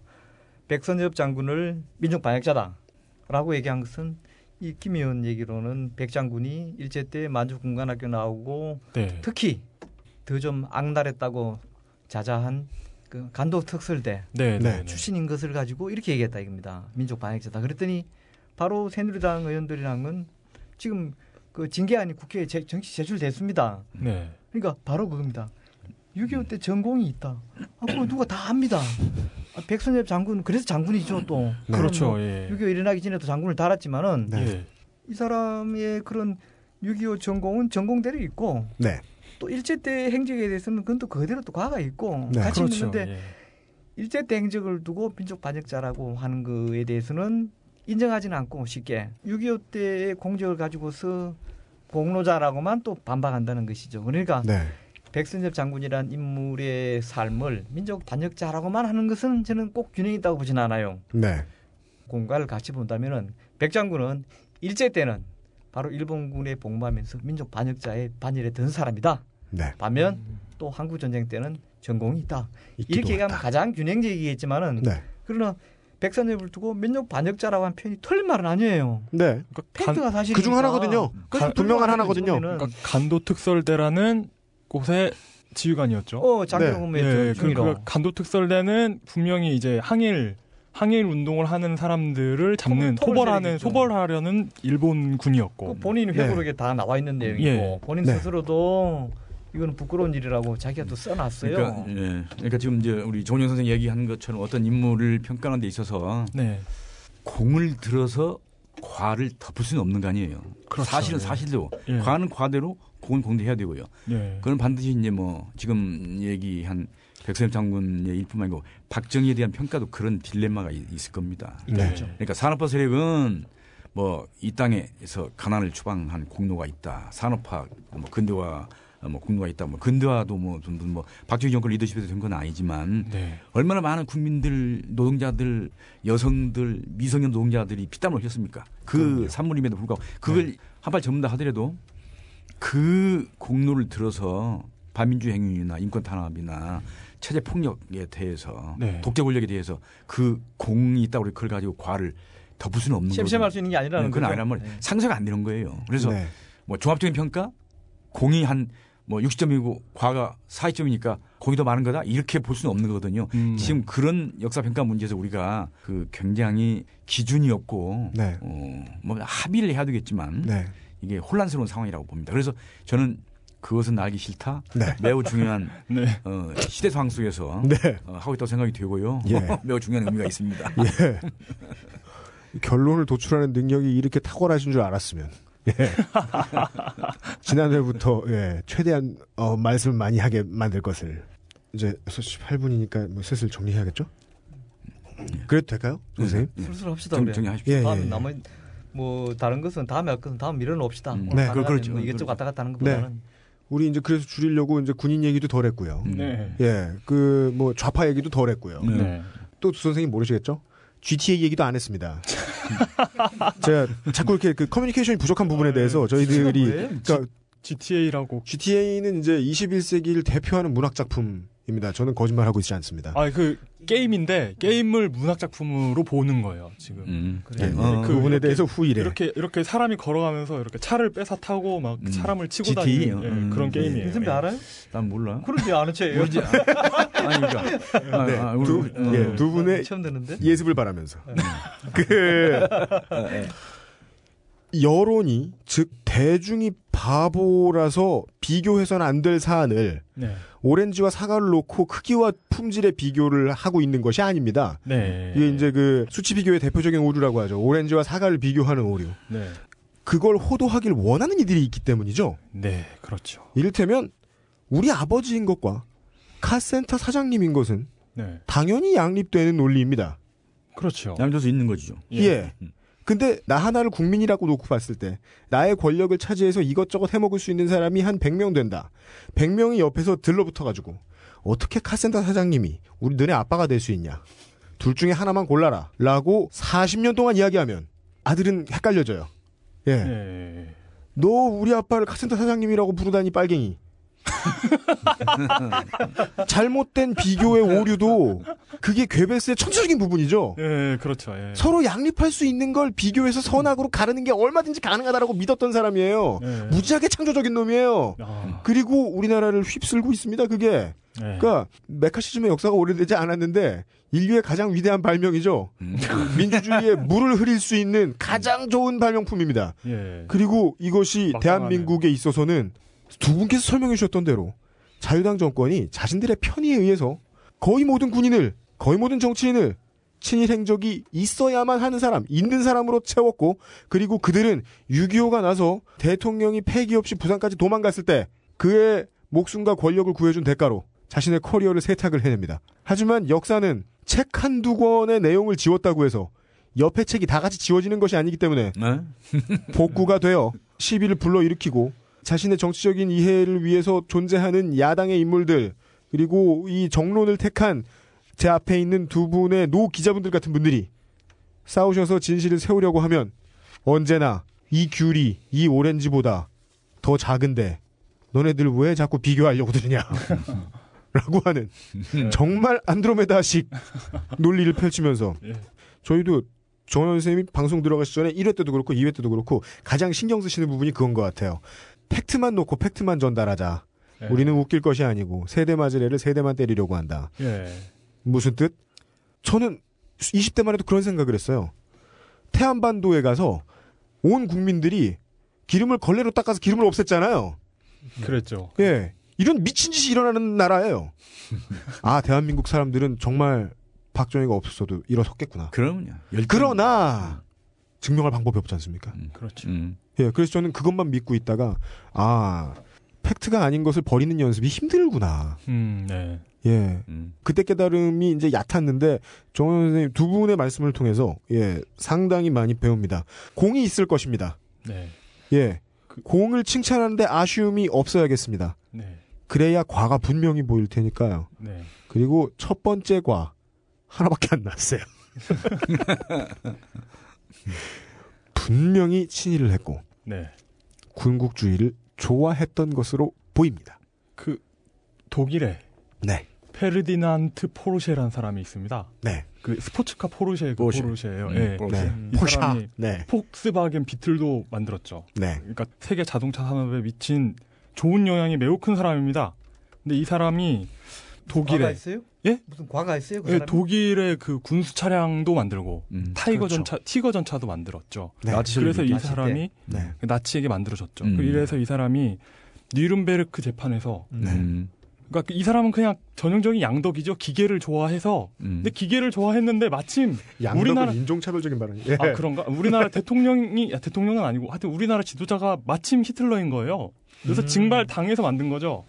백선엽 장군을 민족 반역자다라고 얘기한 것은 이 김 의원 얘기로는 백 장군이 일제 때 만주 군관학교 나오고 네. 특히 더 좀 악랄했다고 자자한 그 간도 특설대 네, 네. 네. 네. 출신인 것을 가지고 이렇게 얘기했다 이겁니다. 민족 반역자다. 그랬더니 바로 새누리당 의원들이랑은 지금 그 징계안이 국회에 제- 정치 제출됐습니다. 네. 그러니까 바로 그겁니다. 6.25 때 전공이 있다. 아, 그거 누가 다 압니다. 아, 백선엽 장군 그래서 장군이죠 또. 네. 그렇죠. 뭐 예. 6.25 일어나기 전에도 장군을 달았지만은 네. 예. 이 사람의 그런 6.25 전공은 전공대로 있고 네. 또 일제 때 행적에 대해서는 그건 또 그대로 또 과가 있고 네. 같이 그렇죠. 있는데 예. 일제 때 행적을 두고 민족 반역자라고 하는 거에 대해서는 인정하지는 않고 쉽게 6.25 때의 공적을 가지고서 공로자라고만 또 반박한다는 것이죠. 그러니까 네. 백선엽 장군이란 인물의 삶을 민족 반역자라고만 하는 것은 저는 꼭 균형 있다고 보지는 않아요. 네. 공과를 같이 본다면은 백 장군은 일제 때는 바로 일본군에 복무하면서 민족 반역자의 반열에 든 사람이다. 네. 반면 또 한국 전쟁 때는 전공이 있다. 이렇게 했다. 가장 균형적이겠지만은 네. 그러나 백선엽을 두고 민족 반역자라고 한 표현이 틀린 말은 아니에요. 네. 그러니까 간, 팩트가 사실 그중 하나거든요. 그래서 분명한 하나거든요. 그러니까 간도 특설대라는 곳의 지휘관이었죠. 어 장경음의 예, 네, 그, 중위로 그 간도 특설대는 분명히 이제 항일 항일 운동을 하는 사람들을 잡는 토벌 토벌하는. 소벌하려는 일본 군이었고. 그 본인 네. 회고록에 다 나와 있는 내용이고 예. 본인 네. 스스로도 이거는 부끄러운 일이라고 자기가 또 써놨어요. 그러니까, 예. 그러니까 지금 이제 우리 조은영 선생 얘기하는 것처럼 어떤 인물을 평가하는 데 있어서 네. 공을 들어서 과를 덮을 수는 없는 거 아니에요. 그렇죠. 사실은 예. 사실대로 예. 과는 과대로 공은 공대해야 되고요. 예. 그건 반드시 이제 뭐 지금 얘기한 백선엽 장군의 일뿐만 아니고 박정희에 대한 평가도 그런 딜레마가 있- 있을 겁니다. 네. 그러니까 산업화 세력은 뭐 이 땅에서 가난을 추방한 공로가 있다. 산업화 뭐 근대화 뭐 공로가 있다. 뭐 근대화도 뭐, 좀, 뭐 박정희 정권 리더십에서 된 건 아니지만 네. 얼마나 많은 국민들, 노동자들, 여성들, 미성년 노동자들이 피땀을 흘렸습니까? 그 그럼요. 산물임에도 불구하고 그걸 한발 접는다 하더라도 그 공로를 들어서 반민주 행위나 인권 탄압이나 체제 폭력에 대해서 네. 독재 권력에 대해서 그 공이 있다고 그걸 가지고 과를 덮을 수는 없는 거죠. 셈셈할 수 있는 게 아니라는 네, 그건. 아니란 말이에요. 네. 상쇄가 안 되는 거예요. 그래서 네. 뭐 종합적인 평가 공이 한 뭐 60점이고 과가 40점이니까 공이 더 많은 거다 이렇게 볼 수는 없는 거거든요. 음. 지금 그런 역사 평가 문제에서 우리가 그 굉장히 기준이 없고 네. 어 뭐 합의를 해야 되겠지만 네. 이게 혼란스러운 상황이라고 봅니다. 그래서 저는 그것은 알기 싫다. 네. 매우 중요한 <laughs> 네. 어, 시대 상황 속에서 네. 어, 하고 있다고 생각이 되고요. 예. <laughs> 매우 중요한 의미가 있습니다. 예. 결론을 도출하는 능력이 이렇게 탁월하신 줄 알았으면. 예. <laughs> 지난해부터 예, 최대한 어, 말씀을 많이 하게 만들 것을 이제 18분이니까 뭐 슬슬 정리해야겠죠? 그래도 될까요, 선생님? 예. 슬슬 합시다. 정-. 정리하십시오. 예, 다음 예, 예. 남은 뭐 다른 것은 다음에 할 것은 다음 미뤄놓읍시다. 음. 오늘 네, 가능하면 그렇죠. 뭐 이것저것 왔다 갔다 하는 것보다는 우리 이제 그래서 줄이려고 이제 군인 얘기도 덜 했고요. 음. 네. 예, 그 뭐 좌파 얘기도 덜 했고요. 네. 네. 또두 선생님 모르시겠죠? GTA 얘기도 안 했습니다. 제가 자꾸 이렇게 그 커뮤니케이션이 부족한 부분에 대해서 저희들이 뭐예요? 그러니까 GTA라고. GTA는 이제 21세기를 대표하는 문학 작품 입니다. 저는 거짓말 하고 있지 않습니다. 아, 그 게임인데 게임을 문학 작품으로 보는 거예요, 지금. 음. 그래. 예, 어. 그 부분에 대해서 후일에 이렇게 이렇게 사람이 걸어가면서 이렇게 차를 뺏어 타고 막 음. 사람을 치고 GT? 다니는 예, 음. 그런 게임이에요. 이 선배 예. 알아요? 난 몰라. 그런데 아는 체예요. 아니 그러니까. 아, 네, 아, 우리- 두, 어. 예, 두 분의 처음 듣는데. 예습을 바라면서 <laughs> 그 여론이 즉 대중이 바보라서 비교해서는 안 될 사안을 네. 오렌지와 사과를 놓고 크기와 품질의 비교를 하고 있는 것이 아닙니다. 네. 이게 이제 그 수치 비교의 대표적인 오류라고 하죠. 오렌지와 사과를 비교하는 오류. 네. 그걸 호도하길 원하는 이들이 있기 때문이죠. 네, 그렇죠. 이를테면 우리 아버지인 것과 카센터 사장님인 것은 네. 당연히 양립되는 논리입니다. 그렇죠. 양조수 있는 거죠. 예. 근데 나 하나를 국민이라고 놓고 봤을 때 나의 권력을 차지해서 이것저것 해먹을 수 있는 사람이 한 100명 된다. 100명이 옆에서 들러붙어가지고 어떻게 카센터 사장님이 우리 너네 아빠가 될 수 있냐. 둘 중에 하나만 골라라. 라고 40년 동안 이야기하면 아들은 헷갈려져요. 예. 네. 너 우리 아빠를 카센터 사장님이라고 부르다니 빨갱이. <laughs> 잘못된 비교의 오류도 그게 괴베스의 천재적인 부분이죠. 예, 그렇죠. 예. 서로 양립할 수 있는 걸 비교해서 선악으로 가르는 게 얼마든지 가능하다라고 믿었던 사람이에요. 예. 무지하게 창조적인 놈이에요. 아, 그리고 우리나라를 휩쓸고 있습니다. 그게. 예. 그러니까 메카시즘의 역사가 오래되지 않았는데 인류의 가장 위대한 발명이죠. 음. <laughs> 민주주의에 물을 흐릴 수 있는 가장 좋은 발명품입니다. 예. 그리고 이것이 막강하네요. 대한민국에 있어서는 두 분께서 설명해 주셨던 대로 자유당 정권이 자신들의 편의에 의해서 거의 모든 군인을 거의 모든 정치인을 친일 행적이 있어야만 하는 사람, 있는 사람으로 채웠고 그리고 그들은 6.25가 나서 대통령이 폐기 없이 부산까지 도망갔을 때 그의 목숨과 권력을 구해준 대가로 자신의 커리어를 세탁을 해냅니다. 하지만 역사는 책 한두 권의 내용을 지웠다고 해서 옆에 책이 다 같이 지워지는 것이 아니기 때문에 네? <laughs> 복구가 되어 시비를 불러일으키고 자신의 정치적인 이해를 위해서 존재하는 야당의 인물들 그리고 이 정론을 택한 제 앞에 있는 두 분의 노 기자분들 같은 분들이 싸우셔서 진실을 세우려고 하면 언제나 이 귤이 이 오렌지보다 더 작은데 너네들 왜 자꾸 비교하려고 드느냐 <laughs> 라고 하는 정말 안드로메다식 논리를 펼치면서 예. 저희도 정현 선생님이 방송 들어가기 전에 1회 때도 그렇고 2회 때도 그렇고 가장 신경 쓰시는 부분이 그건 것 같아요. 팩트만 놓고 팩트만 전달하자. 예. 우리는 웃길 것이 아니고 세대 맞을 애를 세대만 때리려고 한다. 예. 무슨 뜻? 저는 20대만 해도 그런 생각을 했어요. 태안반도에 가서 온 국민들이 기름을 걸레로 닦아서 기름을 없앴잖아요. 그랬죠. 예. 이런 미친 짓이 일어나는 나라예요. <laughs> 아, 대한민국 사람들은 정말 박정희가 없었어도 일어섰겠구나. 그럼요. 그러나 증명할 방법이 없지 않습니까? 음. 그렇죠. 음. 예, 그래서 저는 그것만 믿고 있다가 아 팩트가 아닌 것을 버리는 연습이 힘들구나. 음, 네. 예, 음. 그때 깨달음이 이제 얕았는데 정원 선생님 두 분의 말씀을 통해서 예 상당히 많이 배웁니다. 공이 있을 것입니다. 네. 예, 공을 칭찬하는데 아쉬움이 없어야겠습니다. 네. 그래야 과가 분명히 보일 테니까요. 네. 그리고 첫 번째 과 하나밖에 안 났어요. <laughs> 분명히 친일을 했고 네. 군국주의를 좋아했던 것으로 보입니다. 그 독일에 네, 페르디난트 포르쉐라는 사람이 있습니다. 네, 그 스포츠카 포르쉐 그 포르쉐. 포르쉐예요. 음, 예. 포르쉐. 네. 이 포샤, 사람이 네, 폭스바겐 비틀도 만들었죠. 네, 그러니까 세계 자동차 산업에 미친 좋은 영향이 매우 큰 사람입니다. 근데 이 사람이 독일에 있어요? 예? 무슨 과가 있어요? 그 예? 독일의 그 군수 차량도 만들고 음. 타이거 그렇죠. 전차, 티거 전차도 만들었죠. 네. 나치를 그래서 이. 사람이 네, 나치에게 만들어졌죠. 음. 그래서 이 사람이 니른베르크 재판에서 음. 음. 그러니까 이 사람은 그냥 전형적인 양덕이죠. 기계를 좋아해서 음. 근데 기계를 좋아했는데 마침 양덕은 우리나라- 인종차별적인 발언이. 예. 아 그런가? 우리나라 대통령이 야, 대통령은 아니고 하여튼 우리나라 지도자가 마침 히틀러인 거예요. 그래서 음. 징발 당해서 만든 거죠.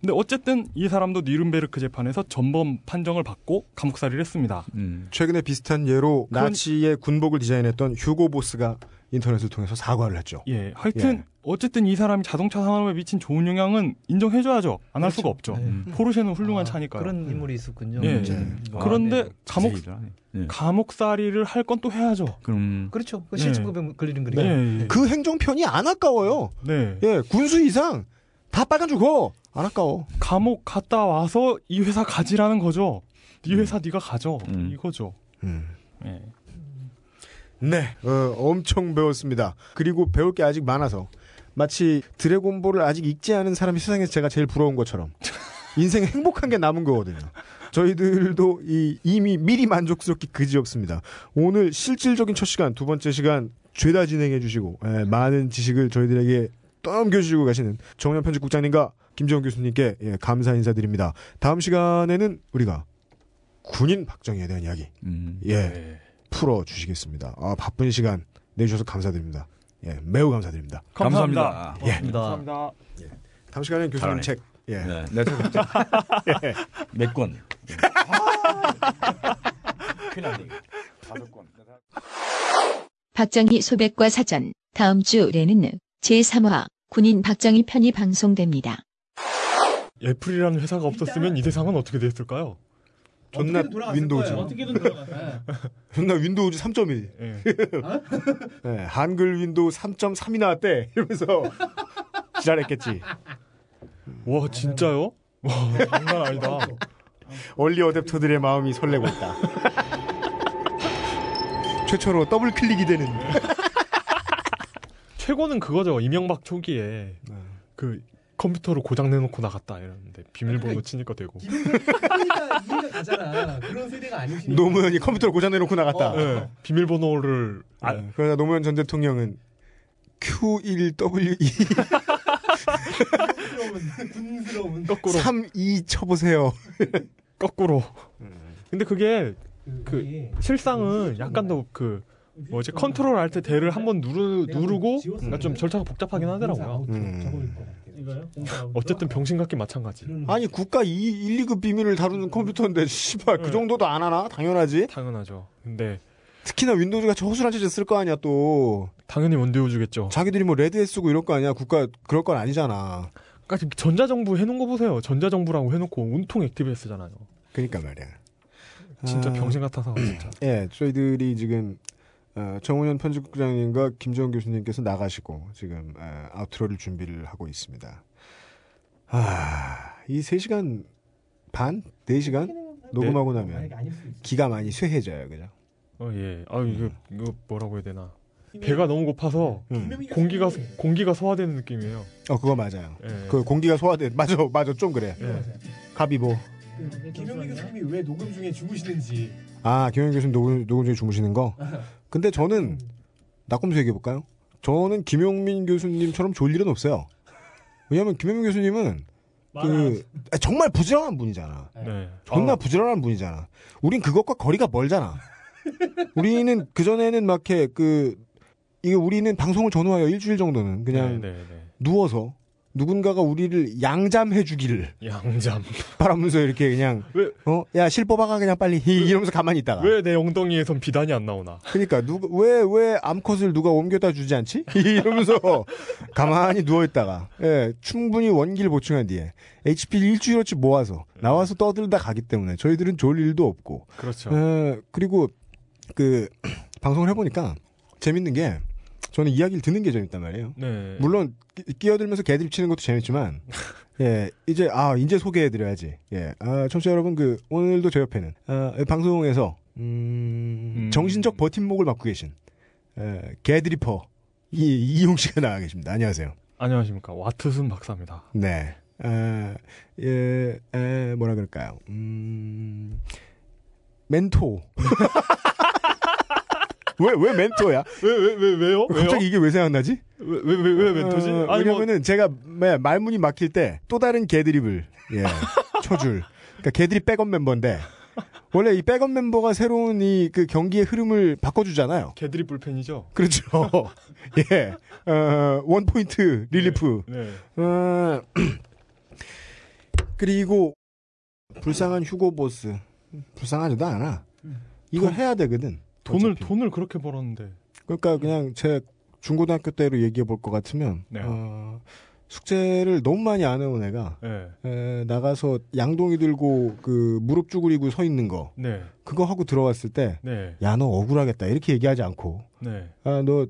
근데 어쨌든 이 사람도 니른베르크 재판에서 전범 판정을 받고 감옥살이를 했습니다. 음. 최근에 비슷한 예로 그런- 나치의 군복을 디자인했던 휴고 보스가 인터넷을 통해서 사과를 했죠. 예, 하여튼 예. 어쨌든 이 사람이 자동차 산업에 미친 좋은 영향은 인정해줘야죠. 안할 수가 없죠. 네. 음. 포르쉐는 훌륭한 아, 차니까요. 그런 인물이 있었군요. 예. 음. 와, 그런데 네. 감옥 자세히들 하네. 예. 감옥살이를 할 건 또 해야죠. 그럼 그렇죠. 그 네. 실질급에 걸리는 거니까. 네, 그 행정편이 안 아까워요. 네. 예, 군수 이상 다 빨간 죽어. 안 아까워. 감옥 갔다 와서 이 회사 가지라는 거죠. 네 회사 네가 가져 음. 이거죠. 음. 예. 네, 어, 엄청 배웠습니다. 그리고 배울 게 아직 많아서 마치 드래곤볼을 아직 읽지 않은 사람이 세상에서 제가 제일 부러운 것처럼 <laughs> 인생에 행복한 게 남은 거거든요. 저희들도 이, 이미 미리 만족스럽기 그지없습니다. 오늘 실질적인 첫 시간, 두 번째 시간 죄다 진행해 주시고 예, 많은 지식을 저희들에게 떠넘겨 주시고 가시는 정현 편집국장님과 김지원 교수님께 예, 감사 인사드립니다. 다음 시간에는 우리가 군인 박정희에 대한 이야기 음. 예, 네. 풀어 주시겠습니다. 아, 바쁜 시간 내주셔서 감사드립니다. 예, 매우 감사드립니다. 감사합니다. 예. 감사합니다. 감사합니다. 다음 시간에는 교수님 잘하네. 책. 예. 네. 내 <laughs> 몇 권? <laughs> 큰일 났네. 이거. 다섯 권. 박정희 소백과 사전 다음 주에는 제3화 군인 박정희 편이 방송됩니다. 애플이라는 회사가 없었으면 이 세상은 어떻게 됐을까요? 존나 윈도우즈. 어떻게든 들어가. <laughs> 존나 윈도우즈 3.1. 예. <laughs> 예, 한글 Windows 3.3이 나왔대. <laughs> 이러면서 지랄했겠지. 와 진짜요? 와 장난 아니다. early adopter들의 마음이 설레고 있다. 최초로 더블 클릭이 되는. 최고는 그거죠. 이명박 초기에 그 컴퓨터로 고장 내놓고 나갔다 이러는데 비밀번호 치니까 되고. 이해가, 이해가 가잖아. 그런 세대가 아니시니까. 노무현이 컴퓨터를 고장 내놓고 나갔다. 네, 비밀번호를 아, 아, 그러다 노무현 전 대통령은 Q1W2 군스러운, 군스러운. 거꾸로 32 쳐보세요. 거꾸로. 근데 그게 그 그게 실상은 약간 더그 뭐지 컨트롤 알트 대를 한번 누르 누르고 그러니까 좀 절차가 복잡하긴 하더라고요. 음. 이거요? 어쨌든 병신 같기 마찬가지. 아니 국가 2, 1, 2급 비밀을 다루는 컴퓨터인데 씨발 그 네. 정도도 안 하나? 당연하지. 당연하죠. 근데 특히나 Windows 같이 허술한 체제 쓸거 아니야 또. 당연히 Windows 쓰겠죠. 자기들이 뭐 Red Hat 쓰고 이럴 거 아니야. 국가 그럴 건 아니잖아. 그러니까 전자정부 해놓은 거 보세요. 전자정부라고 해놓고 온통 ActiveX잖아요. 그러니까 말이야. 진짜 아, 병신 같아서 진짜. 예, 저희들이 지금 어, 정우현 편집국장님과 김정은 교수님께서 나가시고 지금 어, outro를 준비를 하고 있습니다. 아, 이 3시간 반? 4시간? 녹음하고 나면 수 있어. 기가 많이 쇠해져요, 그죠? 어 예. 아 이거 이거 뭐라고 해야 되나. 배가 너무 고파서 음. 공기가 공기가 소화되는 느낌이에요. 어, 그거 맞아요. 예. 그 공기가 소화돼. 맞아, 맞아, 좀 그래. 예. 가비보. 그 김영민 교수님이 왜 녹음 중에 주무시는지. 아, 김현 교수님 녹음, 녹음 중에 주무시는 거? <laughs> 근데 저는, 낙검수 얘기해 볼까요? 저는 김용민 교수님처럼 졸 일은 없어요. 왜냐면 김용민 교수님은, 그, 아, 정말 부지런한 분이잖아. 네. 존나 아, 부지런한 분이잖아. 우린 그것과 거리가 멀잖아. 우리는 그 전에는 막 이렇게 그, 이게 우리는 방송을 전후하여 일주일 정도는 그냥 네, 네, 네. 누워서 누군가가 우리를 양잠해 주기를 양잠. 바라면서 이렇게 그냥, 왜- 어, 야, 실 뽑아가 그냥 빨리 <laughs> 이러면서 가만히 있다가. 왜 내 엉덩이에선 비단이 안 나오나? 그러니까 누가 왜왜 암컷을 누가 옮겨다 주지 않지? <laughs> 이러면서 가만히 누워 있다가 예, 충분히 원기를 보충한 뒤에 HP 를 일주일어치 모아서 나와서 떠들다 가기 때문에 저희들은 졸 일도 없고 그렇죠. 예, 그리고 그 <clears throat> 방송을 해보니까 재밌는 게 저는 이야기를 듣는 게 재밌단 말이에요. 네. 물론 끼- 끼어들면서 개드립 치는 것도 재밌지만 <laughs> 예 이제 아 이제 소개해드려야지 예 아, 청취자 여러분 그 오늘도 제 옆에는 아, 방송에서 음, 음. 정신적 버팀목을 맡고 계신 에, 개드리퍼 이 이용 씨가 나와 계십니다. 안녕하세요. 안녕하십니까. 와트슨 박사입니다. 네. 아, 예, 에, 뭐라 그럴까요? 음, 멘토. <laughs> 왜, 왜 멘토야? 왜 왜 왜 왜, 요 왜요? 갑자기 이게 왜 생각나지? 왜 왜 왜 왜 멘토지? 어, 아니 뭐 왜냐면은 제가 매- 말문이 막힐 때 또 다른 개드립을 예, <laughs> 쳐줄. 그러니까 개드립 백업 멤버인데 원래 이 백업 멤버가 새로운 이 그 경기의 흐름을 바꿔주잖아요. 개드립 불펜이죠. 그렇죠. <laughs> 예, 어, one point relief. 네. 어, <clears throat> 그리고 불쌍한 Hugo Boss. 불쌍하지도 않아. 이거 돈- 해야 되거든. 돈을 어차피. 돈을 그렇게 벌었는데. 그러니까 그냥 제 중고등학교 때로 얘기해 볼 것 같으면 네. 어, 숙제를 너무 많이 안 해온 애가 네. 에, 나가서 양동이 들고 그 무릎 쭈그리고 서 있는 거 네. 그거 하고 들어왔을 때 네. 야 너 억울하겠다 이렇게 얘기하지 않고 네. 아 너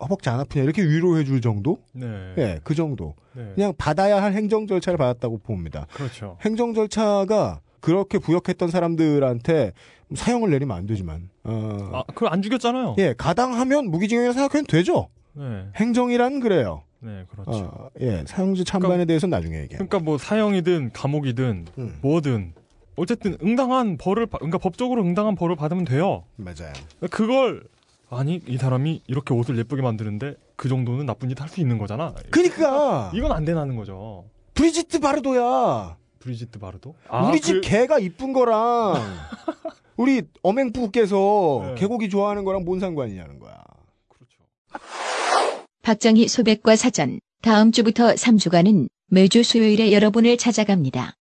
허벅지 안 아프냐 이렇게 위로해 줄 정도 네. 예 그 정도 네. 그냥 받아야 할 행정 절차를 받았다고 봅니다 그렇죠. 행정 절차가 그렇게 부역했던 사람들한테 사형을 내리면 안 되지만 어, 아, 그걸 안 죽였잖아요. 예 가당하면 무기징역에 생각해도 되죠 네. 행정이란 그래요 네, 그렇죠. 어, 예 사형제 찬반에 대해서는 나중에 얘기해요 그러니까 뭐 사형이든 감옥이든 음, 뭐든 어쨌든 응당한 벌을 받- 그러니까 법적으로 응당한 벌을 받으면 돼요. 맞아요 그걸 아니 이 사람이 이렇게 옷을 예쁘게 만드는데 그 정도는 나쁜 짓 할 수 있는 거잖아. 그니까 이건 안 되나는 거죠. 브리지트 바르도야 브리지트 바르도? 우리 집 그- 개가 이쁜 거랑 <laughs> 우리 어맹부께서 네. 개고기 좋아하는 거랑 뭔 상관이냐는 거야. 그렇죠. 박정희 소백과 사전. 다음 주부터 3주간은 매주 수요일에 여러분을 찾아갑니다.